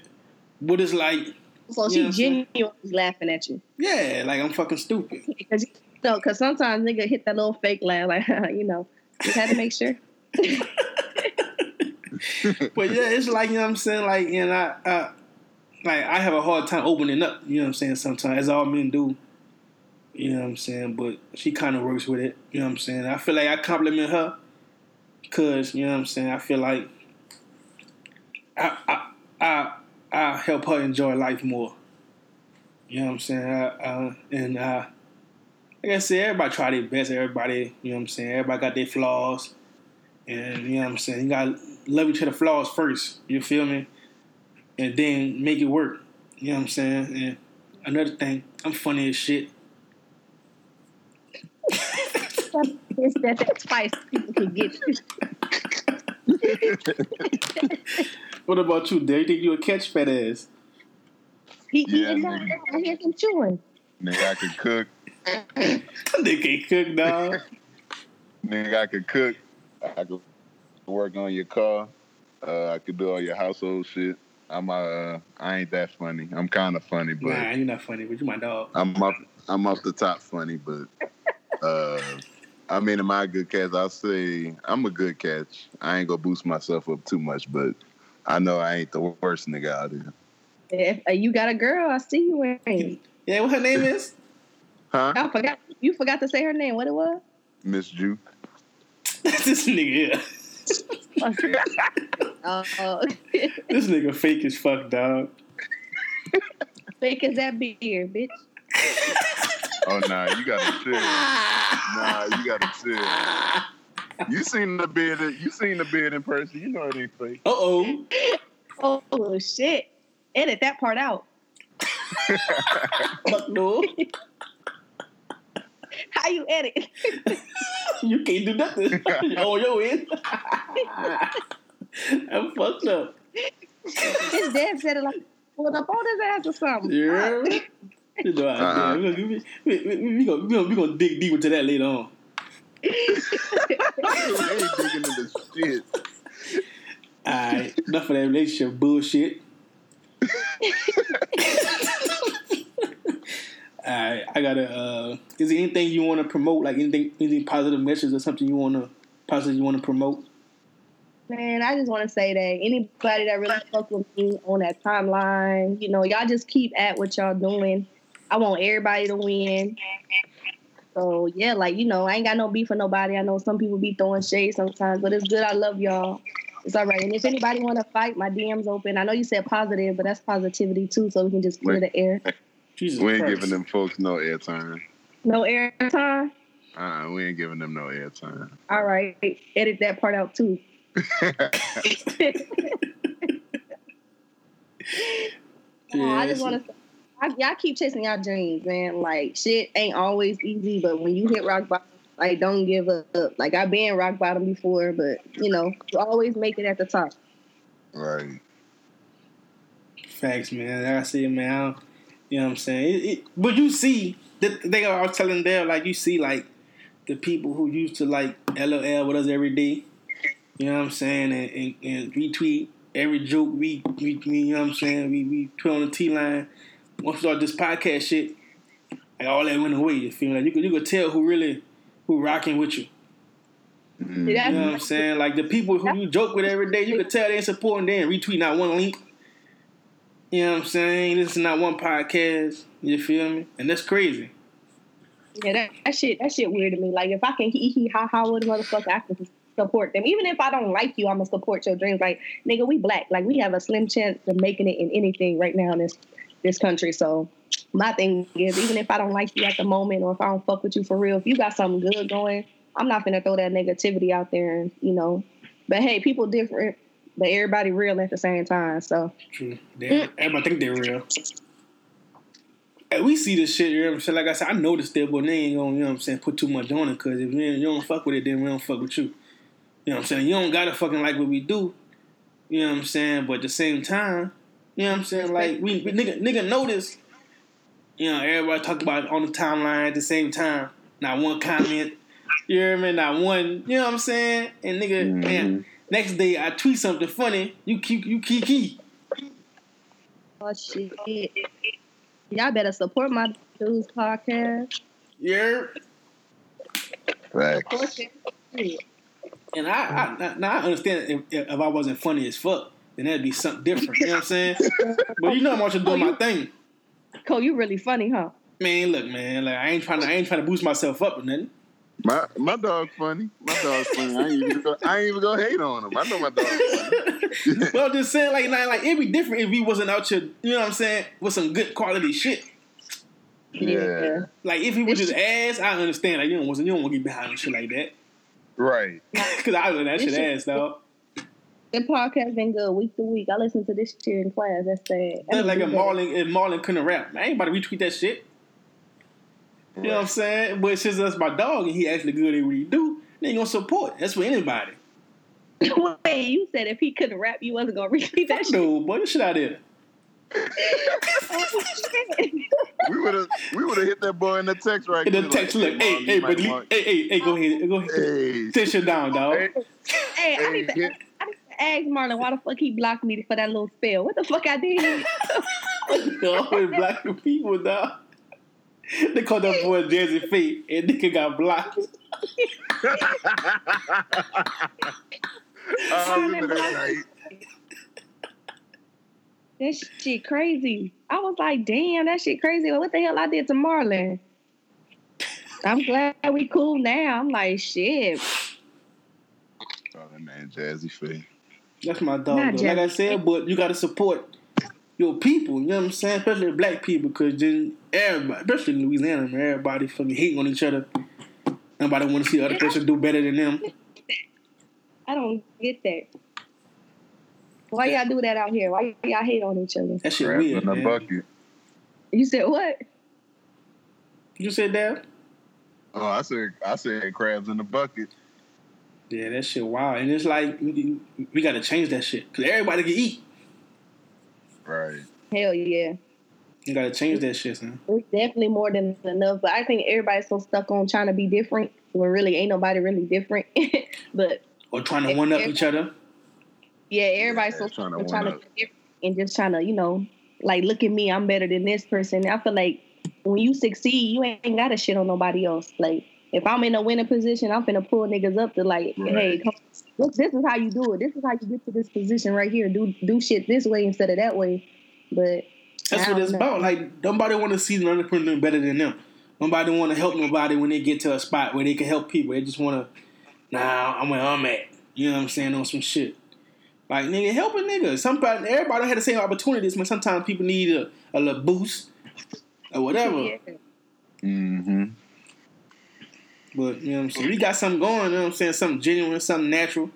But it's like, So she genuinely laughing at you. yeah, like I'm fucking stupid. Because you know, cause sometimes nigga hit that little fake laugh, like you know, just had to make sure. But yeah, it's like, you know what I'm saying? Like, and I, I like I have a hard time opening up, you know what I'm saying, sometimes, as all men do. You know what I'm saying? But she kind of works with it. You know what I'm saying? I feel like I compliment her because, you know what I'm saying, I feel like I, I, I, I help her enjoy life more. You know what I'm saying? I, uh, and uh, like I said, everybody try their best. Everybody, you know what I'm saying? Everybody got their flaws. And, you know what I'm saying? You got to love each other flaws first. You feel me? And then make it work. You know what I'm saying? And another thing, I'm funny as shit. It's that, that spice people can get you. What about you, Dare? You think you a catch fat ass? He Yeah, eating nigga. that. I hear him chewing. Nigga, I could cook. They can't cook, dog. Nigga, I could cook. I could work on your car. Uh, I could do all your household shit. I'm uh, I ain't that funny. I'm kind of funny, but Nah, you're not funny, but you my dog. I'm off. I'm off the top funny, but uh, I mean, am I a good catch? I'll say I'm a good catch. I ain't gonna boost myself up too much, but I know I ain't the worst nigga out here. If uh, you got a girl, I see you wearing. Yeah, what her name is? Huh, I forgot. You forgot to say her name. What it was? Miss Juke? this nigga. here. Oh, This nigga fake as fuck, dog. fake as that beer, bitch. Oh nah, you gotta chill. Nah, you gotta chill. You seen the beard? You seen the beard in person? You know it ain't fake. Uh oh. Oh shit! Edit that part out. Fuck no. How you edit? You can't do nothing on your end. I'm fucked up. His dad said it like pulled up on his ass or something. Yeah. You know, Uh-uh. I, we, we, we, we, we, gonna, we, gonna, we gonna dig deep into that later on. Into shit. Alright, enough of that relationship bullshit. Alright, I gotta. Uh, is there anything you want to promote? Like anything, anything positive message or something you want to positive you want to promote? Man, I just want to say that anybody that really fuck with me on that timeline, you know, y'all just keep at what y'all doing. I want everybody to win. So yeah, like you know, I ain't got no beef for nobody. I know some people be throwing shade sometimes, but it's good. I love y'all. It's all right. And if anybody want to fight, my DM's open. I know you said positive, but that's positivity too. So we can just clear Wait. the air. Jesus We ain't Christ. giving them folks no airtime. No airtime. Uh, we ain't giving them no airtime. All right, edit that part out too. Yeah, I just want to say, I, y'all keep chasing y'all dreams, man. Like shit ain't always easy, but when you hit rock bottom, like don't give up. Like I've been rock bottom before, but you know, you always make it at the top. right. Facts, man. Like I said, man. I you know what I'm saying? It, it, but you see, the thing I was telling them, like you see, like the people who used to like LOL with us every day. You know what I'm saying? And, and, and retweet every joke we, we, we, you know what I'm saying? We, we put on the T line. Once we start this podcast shit, like all that went away. You feel me? Like you could, you could tell who really who rocking with you. Mm. That's- You know what I'm saying? Like the people who you joke with every day, you could tell they ain't supporting. They ain't retweet not one link. You know what I'm saying? This is not one podcast. You feel me? And that's crazy. Yeah, that, that shit, that shit weird to me. Like if I can hee hee ha ha with a motherfucker, I can support them. Even if I don't like you, I'm gonna support your dreams. Like, nigga, we black. Like, we have a slim chance of making it in anything right now in this this country. So, my thing is, even if I don't like you at the moment, or if I don't fuck with you for real, if you got something good going, I'm not gonna throw that negativity out there. And you know, but hey, people different, but everybody real at the same time. So, True. They, think they're real. We see this shit, you know what I'm saying? Like I said, I noticed it, but they ain't gonna, you know what I'm saying, put too much on it, because if you don't fuck with it, then we don't fuck with you. You know what I'm saying? You don't gotta fucking like what we do. You know what I'm saying? But at the same time, you know what I'm saying? Like, we, we nigga, nigga notice, you know, everybody talk about it on the timeline at the same time. Not one comment. You hear me? Not one, you know what I'm saying? And nigga, Mhm. man, next day I tweet something funny, you keep, you kiki. oh shit, y'all better support my dude's podcast. Yeah. Facts. And I, I now I understand if, if I wasn't funny as fuck, then that'd be something different. You know what I'm saying? but you know I'm also doing Oh, my thing. Cole, you really funny, huh? Man, look, man, like I ain't trying to I ain't trying to boost myself up or nothing. My my dog funny. My dog's funny. I ain't even go, I ain't even gonna hate on him. I know my dog. funny. but I'm just saying, like, like, like it'd be different if we wasn't out here, you know what I'm saying, with some good quality shit. Yeah. Like if he was just ass, I understand. Like you don't want you don't want to get behind and shit like that. Right. Cause I was that This shit shit- ass, dog. The podcast been good week to week. I listen to this shit in class. That's sad. I That's like need if to do. Marlon if Marlon couldn't rap. I ain't about to retweet that shit. You know what I'm saying? But since that's my dog and he actually good at what he do, they ain't gonna support. That's for anybody. Wait, you said if he couldn't rap, you wasn't gonna repeat that shit. No, boy, this shit out there. We would have we would have hit that boy in the text right there. In the text, like, look, hey, Mom, hey, might hey, hey, hey, go ahead, go ahead, Hey. sit shit down, dog. Hey, hey, I need, to, Hey, I need to ask Marlon why the fuck he blocked me for that little spell. What the fuck I did? Always black people, dog. They called that boy Jazzy Fate, and nigga got blocked. I remember that night. that shit crazy. I was like, damn, that shit crazy. What the hell I did to Marlon? I'm glad we cool now. I'm like, shit. Oh, that man Jazzy Faye. That's my dog, Not though. Like I said, but you gotta support your people. You know what I'm saying? Especially black people, because then everybody, especially in Louisiana, man, everybody fucking hating on each other. Nobody want to see other person do better than them. I don't get that. Why y'all do that out here? Why y'all hate on each other? That shit Crabs weird, in man. bucket. You said what? You said that? Oh, I said I said crabs in the bucket. Yeah, that shit wild. And it's like we, we got to change that shit because everybody can eat. Right. Hell yeah. You got to change that shit, son. It's definitely more than enough. But I think everybody's so stuck on trying to be different when really ain't nobody really different. but Or trying to one up each other. yeah, everybody's Yeah, so trying stuck to trying to one-up. be different and just trying to, you know, like look at me, I'm better than this person. I feel like when you succeed, you ain't gotta shit on nobody else. Like if I'm in a winning position, I'm finna pull niggas up to like, Right. hey, come, look, this is how you do it. This is how you get to this position right here. Do do shit this way instead of that way. But That's what it's know. about. Like nobody want to see another person doing better than them. Nobody want to help nobody when they get to a spot where they can help people. They just want to, nah, I'm where I'm at. You know what I'm saying on some shit. Like nigga, helping niggas. Somebody, everybody don't have the same opportunities. but sometimes people need a, a little boost or whatever. yeah. Mm-hmm. But you know what I'm saying. We got something going. You know what I'm saying. Something genuine, something natural.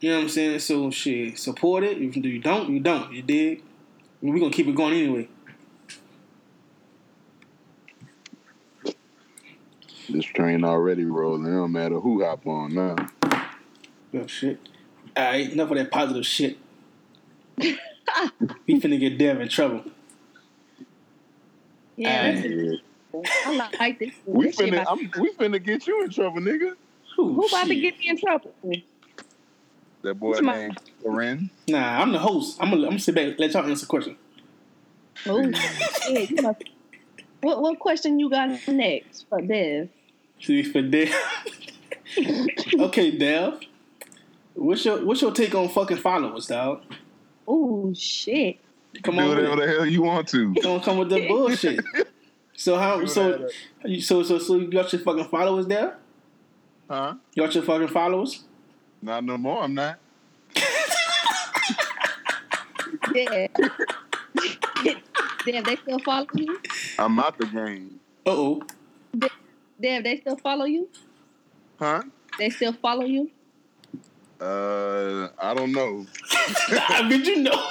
You know what I'm saying. So shit, support it. If you don't, you don't. You dig? We're gonna keep it going anyway. This train already rolling. It don't matter who hop on now. Oh shit. Alright, enough of that positive shit. we finna get Dev in trouble. Yeah, Alright. This is- I like this. We this shit finna, I'm, we finna get you in trouble, nigga. Ooh, who about to get me in trouble? That boy What's my- named Corinne. Nah, I'm the host. I'm gonna, I'm gonna sit back and let y'all answer the question. Oh, shit, you must- What what question you got next for Dev? See for Dev. okay, Dev. What's your what's your take on fucking followers, dog? Oh shit! Come Do on, with whatever the hell you want to. don't come with the bullshit. So how Do so you so so so you got your fucking followers there? Huh? You got your fucking followers? Not no more. I'm not. Yeah. Damn, they still follow you? I'm out the game. Uh oh. Damn, they still follow you? Huh? They still follow you? Uh, I don't know. I bet you know.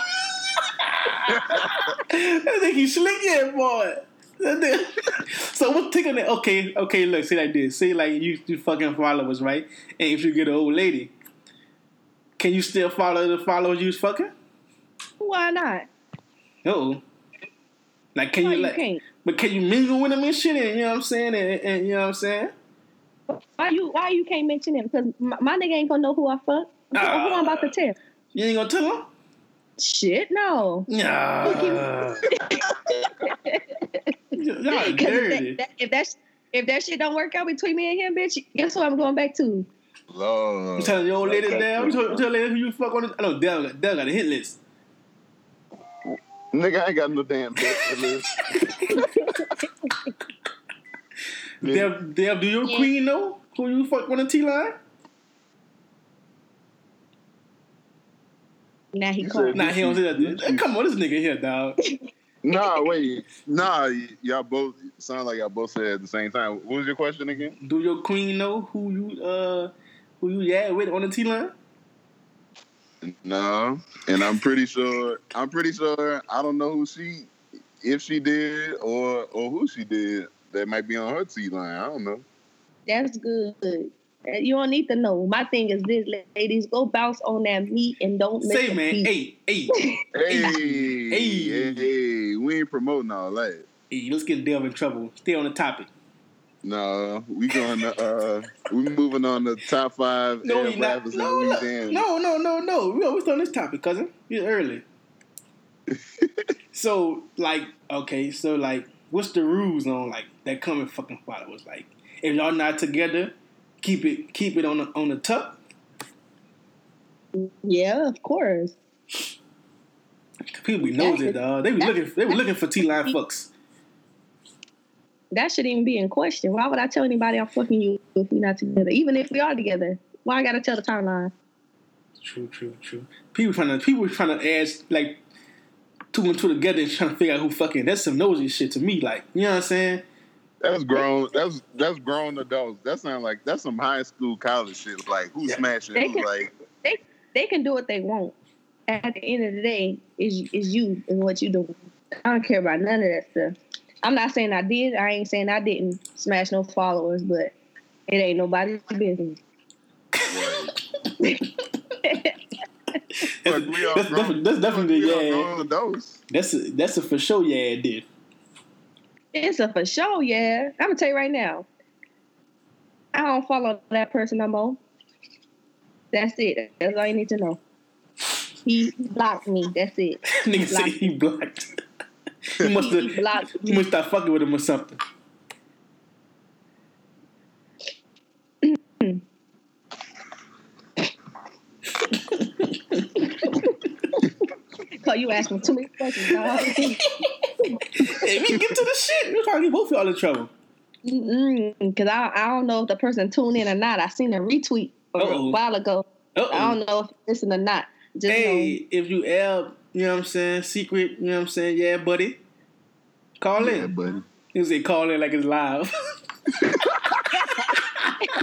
I think he's slick yeah, boy. So what's taking that? Okay, okay. Look, say like this. Say like you, you fucking followers, right? And if you get an old lady, can you still follow the followers you was fucking? Why not? Oh, like can Why you you like? can't? But can you mingle with them and shit? And you know what I'm saying? And, and you know what I'm saying? Why you why you can't mention him? Because my, my nigga ain't gonna know who I fuck. Who, who I'm about to ah. tell? You ain't gonna tell them? Shit, no. Nah. Y'all 'Cause dirty. If that, if that if that shit don't work out between me and him, bitch, guess what I'm going back to? Lord. You telling your old lady Okay. down? You tell, tell lady who you fuck on? The, I know Dell got, Dell got a hit list. Nigga, I ain't got no damn hit list. Dell, Dell, do your Yeah. queen know who you fuck on the T line? Now he You called. said- Nah, he don't say that. Come on, this nigga here, dog. Nah, wait. Nah, y- y'all both sound like y'all both said at the same time. What was your question again? Do your queen know who you uh who you yeah with on the T line? No, and I'm pretty sure. I'm pretty sure. I don't know who she, if she did, or or who she did. That might be on her T line. I don't know. That's good. Uh, You don't need to know. My thing is this, ladies, go bounce on that meat and don't miss Say a man, beat. hey, hey, Hey, Hey. hey, hey, we ain't promoting all that. hey, let's get Dell in trouble. Stay on the topic. No, we going to, uh, we moving on to top five No, air we not. rappers in No, no, Louisiana. no, no, no, no. We always on this topic, cousin. You're early. so, like, okay, so like, what's the rules on like that coming fucking followers? Like, if y'all not together, keep it keep it on the on the tuck. Yeah, of course. People be nosy, dog. They be looking they be looking for T line fucks. That shouldn't even be in question. Why would I tell anybody I'm fucking you if we're not together? Even if we are together. Why I gotta tell the timeline? True, true, true. People trying to people trying to add like two and two together and trying to figure out who fucking. That's some nosy shit to me. Like, you know what I'm saying? That's grown. That's that's grown adults. That sounds like that's some high school college shit. Like who's Yeah. smashing They who? can- Like They they can do what they want. At the end of the day, is is you and what you do. I don't care about none of that stuff. I'm not saying I did. I ain't saying I didn't smash no followers, but it ain't nobody's business. That's, Look, we that's, definitely, that's definitely we yeah. grown. That's a, that's a for sure. Yeah, it did. It's a for sure, yeah. I'm gonna tell you right now. I don't follow that person no more. That's it. That's all you need to know. He blocked me. That's it. Nigga say he blocked. he must He have. blocked He must start fucking with him or something. So you asking too many questions, dog. Hey, we get to the shit. We're trying to get both y'all in trouble. Because I, I don't know if the person tuned in or not. I seen a retweet a Uh-oh. while ago. I Uh don't know if it's listen or not. Just Hey, if you L, you know what I'm saying, secret, you know what I'm saying, yeah, buddy. Call Yeah, in. buddy. You say call in like it's live.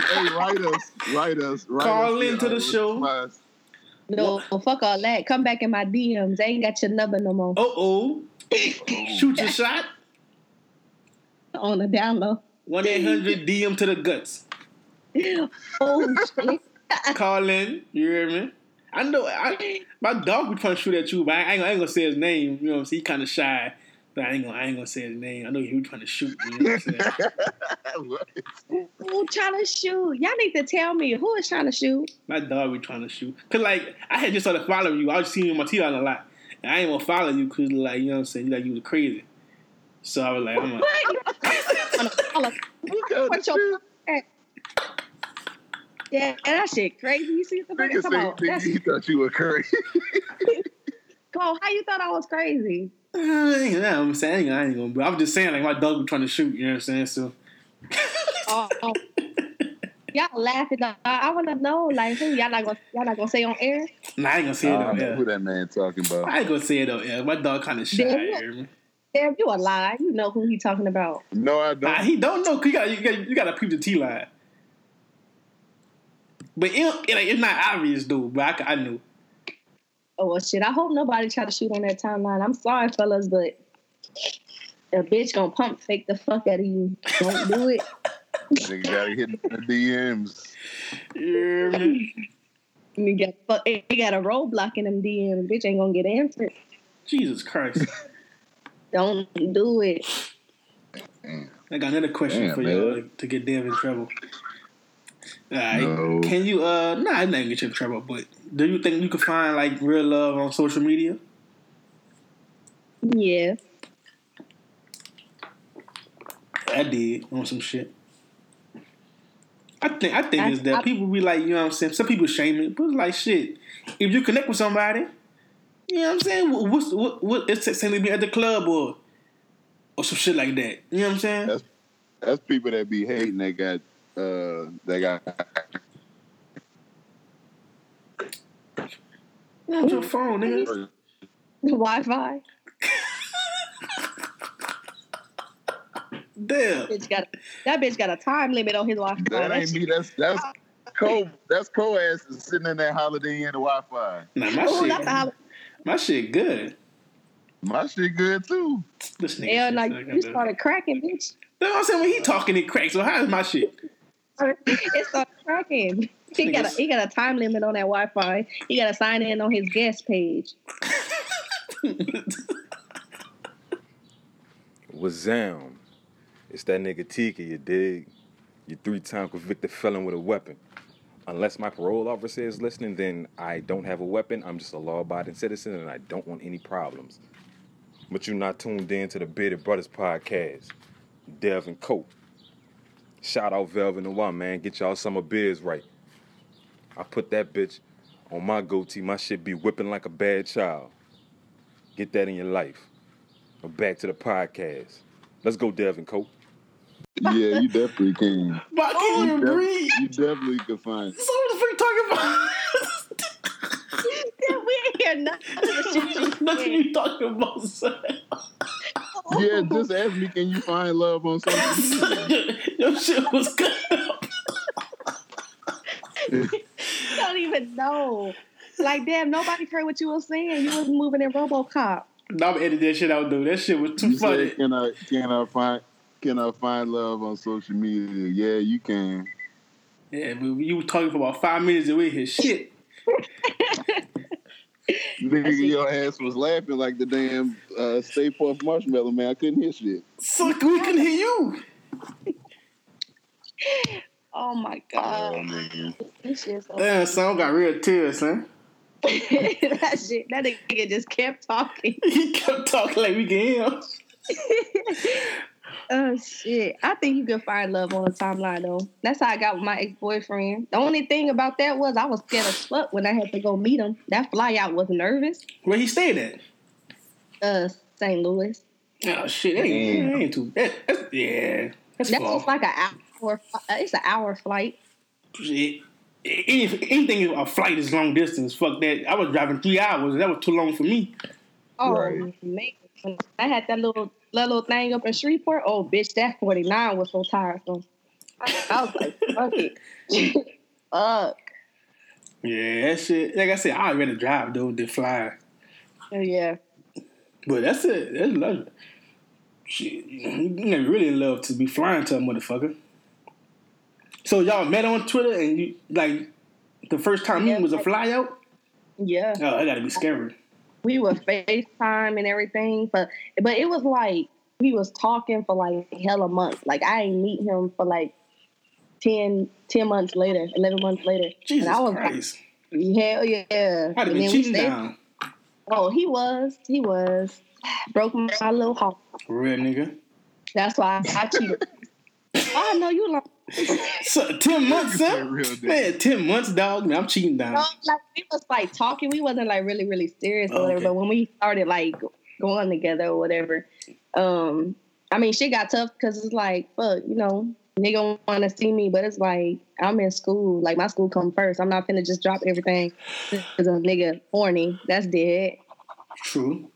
Hey, write us, write us, write Call us, into the show. replies. know, no, fuck all that. Come back in my DMs. I ain't got your number no more. Uh oh. Shoot your shot. On the down low. 1 800 DM to the guts. Oh, shit. Call in. You hear me? I know. I, my dog would trying to shoot at you, but I ain't, I ain't gonna say his name. You know what I'm saying? He kind of shy. But I ain't gonna, I ain't gonna say his name. I know he was trying to shoot. You know what I'm saying? Who trying to shoot? Y'all need to tell me who is trying to shoot. My dog be trying to shoot. Cause like I had just started following you. I was seeing you on my T line a lot. And I ain't gonna follow you because like you know what I'm saying. You like you was crazy. So I was like, I'm like, What? What's your yeah, that shit crazy. You see the Nigga Come say, on, nigga, that's, he thought you were crazy. come on. How you thought I was crazy? Uh, you know, I'm saying I ain't, gonna. I'm just saying like my dog be trying to shoot. You know what I'm saying? So Oh, oh. Y'all laughing. I, I want to know, like, who y'all not gonna y'all not gonna say on air? Nah, I ain't gonna say it on know who that man talking about. I ain't gonna say it on air. My dog kind of shy. Damn. you hear? Damn, you a lie. You know who he talking about. No, I don't. he don't know. 'cause you got you got you got to peep the T line. But it, it, it's not obvious dude. But I knew. Oh well, shit. I hope nobody try to shoot on that timeline. I'm sorry, fellas, but a bitch gonna pump fake the fuck out of you. Don't do it. Nigga gotta hit the DMs. Yeah, me? You got fuck. You got a roadblock in them DMs. Bitch ain't gonna get answered. Jesus Christ! Don't do it. I got another question Damn, for man. y'all to get Dev in trouble. All right. No. Can you? Uh, nah, I didn't get you in trouble. But do you think you could find like real love on social media? Yeah. I did on some shit. I think I think I- it's that I- people be like, you know what I'm saying. Some people shame it, but it's like shit. If you connect with somebody, you know what I'm saying. What's what? What? It's saying be at the club or or some shit like that. You know what I'm saying? That's that's people that be hating. They got uh, they got What's your phone, nigga? Wi-Fi. Damn. Bitch got that bitch got a time limit on his Wi-Fi. that ain't me. That's that's co. That's co ass is sitting in that Holiday Inn Wi-Fi. Nah, my Oh, shit. that's. My shit good. My shit good too. This nigga. Hell, shit no, suck, you started cracking, bitch. That's what I'm saying. When he talking, it cracks. So how is my shit? It started cracking. He got a he got a time limit on that Wi-Fi. He got to sign in on his guest page. Wazam. It's that nigga Tika, you dig? You three time convicted felon with a weapon. Unless my parole officer is listening, then I don't have a weapon. I'm just a law abiding citizen and I don't want any problems. But you're not tuned in to the Bearded Brothers podcast. Dev and Cope. Shout out Velvet Noir, man. Get y'all summer beers right. I put that bitch on my goatee. My shit be whipping like a bad child. Get that in your life. Back to the podcast. Let's go, Dev and Cope. Yeah, you definitely can. But I can't oh, even You, def- breathe. you definitely can find. So what the fuck you talking about? Yeah, we ain't hear nothing of you Nothing you talking about, son. Yeah, oh. just ask me. Can you find love on social media? Your shit was good. You don't even know. Like, damn, nobody heard what you were saying. You was moving in RoboCop. No, I'm edit that shit out, dude. That shit was too You funny. say, can I can I find can I find love on social media? Yeah, you can. Yeah, but you were talking for about five minutes and we hit shit. Nigga, your ass was laughing like the damn uh, Stay Puft Marshmallow Man. I couldn't hear shit. Suck, we couldn't hear you. Oh my Oh, god, nigga. this shit so Damn, son, got real tears, son. that shit. That nigga just kept talking. He kept talking like we can hear him. Oh shit! I think you can find love on the timeline though. That's how I got with my ex boyfriend. The only thing about that was I was scared as fuck when I had to go meet him. That flyout was nervous. Where he stayed at? Uh, St. Louis. Oh shit, that ain't, that ain't too. That, that's, yeah, that's That's just like an hour. uh, It's an hour flight. Shit. Any- Anything a flight is long distance. Fuck that. I was driving three hours. That was too long for me. Oh Right. man, When I had that little that little thing up in Shreveport. Oh bitch, that forty nine was so tiresome. I, I was like, fuck it, fuck. Yeah, that shit. Like I said, I'd rather drive though than fly. Oh, Yeah. But that's it. That's love. Shit, you never really love to be flying to a motherfucker. So y'all met on Twitter and you like the first time Yeah. meeting was a flyout. Yeah. Oh, I gotta be scary. We would FaceTime and everything, but but it was like we was talking for like hella months. Like I ain't meet him for like 10, 10 months later, eleven months later. Jesus and I was Christ! like, hell yeah. I'd have been cheating down. Oh, he was, he was broke my little heart. Real nigga. That's why I cheated. I know you like. So ten months, said son. Man, ten months, dog. Man, I'm cheating down. No, like we was like talking. We wasn't like really, really serious or whatever. But when we started like going together or whatever, um, I mean, shit got tough because it's like, fuck, you know, nigga want to see me, but it's like I'm in school. Like my school come first. I'm not finna just drop everything because a nigga horny. That's dead. True.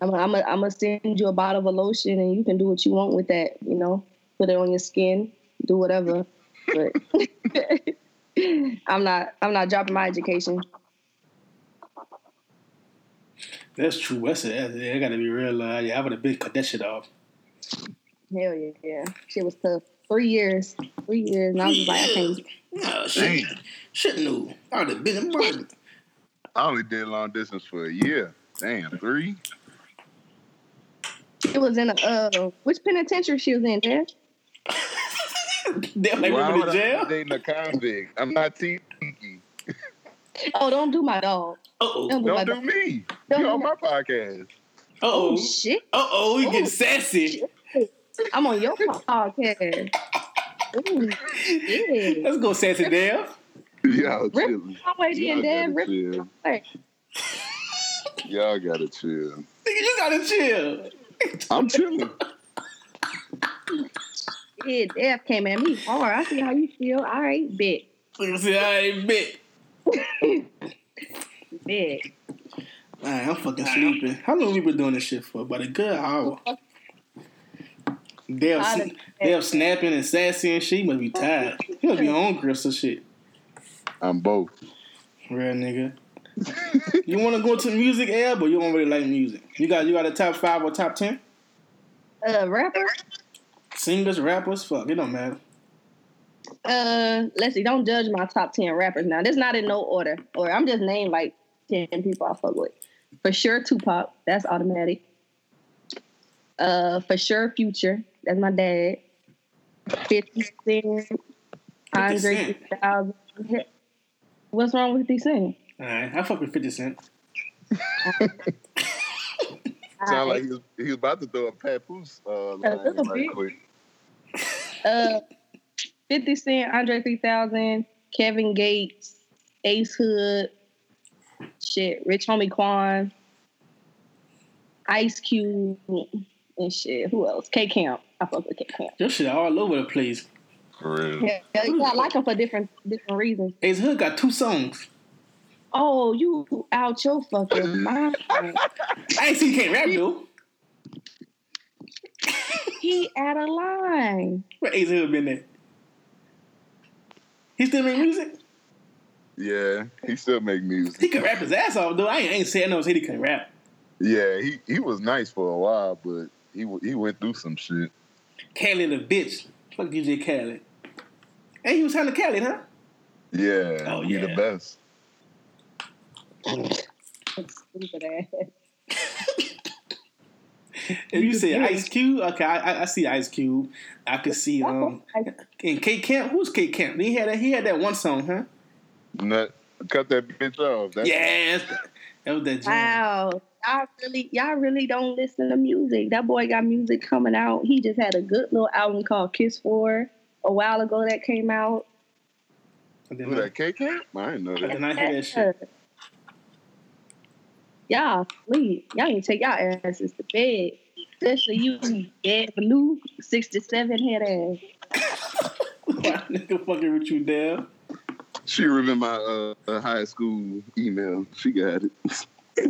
I'm I'm i I'm gonna send you a bottle of lotion and you can do what you want with that. You know, put it on your skin, do whatever. But I'm not I'm not dropping my education. That's true. That's it. That's it. I gotta be real. Uh, yeah, I would have been cut that shit off. Hell yeah, yeah. Shit was tough. Three years, three years, and I was just like, I can't. No, shit. Shit, no. I would have been in murder. I only did long distance for a year. Damn, three. It was in a uh, which penitentiary she was in, there? Damn, like Why we would in I jail. be dating a convict? I'm not Tiki. Oh, don't do my dog. Uh oh. Don't do my Don't dog. do me. Don't You do on my- my podcast. Uh oh. Oh shit! Uh oh. We get getting sassy. I'm on your podcast. Ooh, shit. Let's go, sassy Dave. Y'all Rip chilling. my Y'all in, Dad. gotta Rip chill. my Y'all gotta chill. Nigga, you gotta chill. I'm chilling. Yeah, Dad came at me hard. I see how you feel. All right, bet. Nigga say, I ain't bet. Bet. Alright, I'm fucking sleeping. How long we been doing this shit for? About a good hour. Dale, I'd sn- have- Dale snapping and sassy and shit. He must be tired. He must be hungry or shit. I'm both. Real nigga. you want to go to music, Al, but you don't really like music. You got you got a top five or top ten Uh, rapper. Singers, rappers. Fuck, it don't matter. Uh, let's see. Don't judge my top ten rappers now. This not in no order, or I'm just named like ten people I fuck with. For sure, Tupac. That's automatic. Uh, for sure, Future. That's my dad. Fifty Cent. Andre Cent. 3000. What's wrong with Fifty Cent? All right, I fuck with Fifty Cent. Sound like he was, he was about to throw a papoose uh, line little right bit. quick. Uh, 50 Cent, Andre 3000, Kevin Gates, Ace Hood, shit, Rich Homie Quan, Ice Cube, and shit. Who else? K Camp. I fuck with K Camp. Your shit all over the place. For real. Yeah, yeah, I like him for different different reasons. Ace Hood got two songs. Oh, you out your fucking mind. I ain't seen he can't rap though. He out of line. Where Ace Hood been at? He still make music? Yeah, he still make music. He can rap his ass off though. I ain't, I ain't saying no said he can rap. Yeah, he, he was nice for a while, but he he went through some shit. Khaled a bitch. Fuck DJ Khaled. Hey, he was signed to Khaled, huh? Yeah, Oh, he the best. Stupid ass. If you say Ice Cube, okay, I, I, I see Ice Cube. I could see um and K Camp. Who's K Camp? He had that. He had that one song, huh? Nut, cut that bitch off. That's, Yes, that was that jam. Wow. Y'all really y'all really don't listen to music. That boy got music coming out. He just had a good little album called Kiss For a while ago that came out. And then Who that K Camp? I didn't know that. and I hear that shit. Y'all sleep. Y'all ain't take y'all asses to bed. Especially you, dead blue, 67 head ass. Why nigga fucking with you, Dale? She remember my uh, high school email. She got it.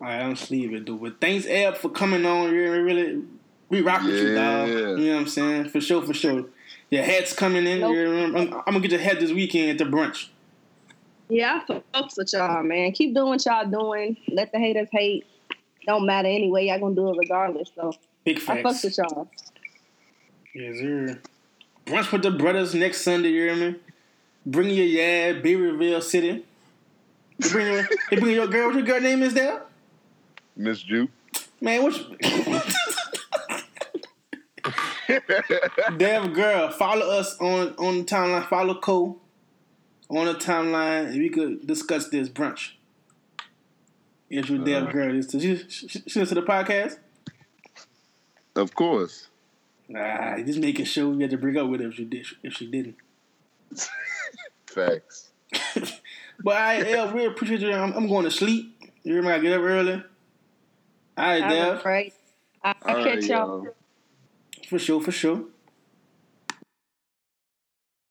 All right, I'm sleeping, dude. But thanks, Eb, for coming on. You really, we rock with you, dog. You know what I'm saying? For sure, for sure. Your hat's coming in. Nope. You're- I'm, I'm gonna get your head this weekend at the brunch. Yeah, I fucks with y'all, man. Keep doing what y'all doing. Let the haters hate. Don't matter anyway. Y'all gonna do it regardless. So Big I fucks with y'all. Yes, sir. Brunch with the brothers next Sunday, you hear me? Bring your yeah, Berryville City. You bring your, you bring your girl. What your girl name is there? Miss Ju. Man, what? Damn girl, follow us on on the timeline. Follow Cole on the timeline, and we could discuss this brunch. If your damn Uh. girl is, she, she, she listen to the podcast. Of course. Nah, just making sure we had to bring up with her if she did. If she didn't. Facts. But I, yeah, we appreciate you. I'm, I'm going to sleep. You remember I get up early. All right, All Dev. right. I'll All right, catch y'all. y'all. For sure, for sure.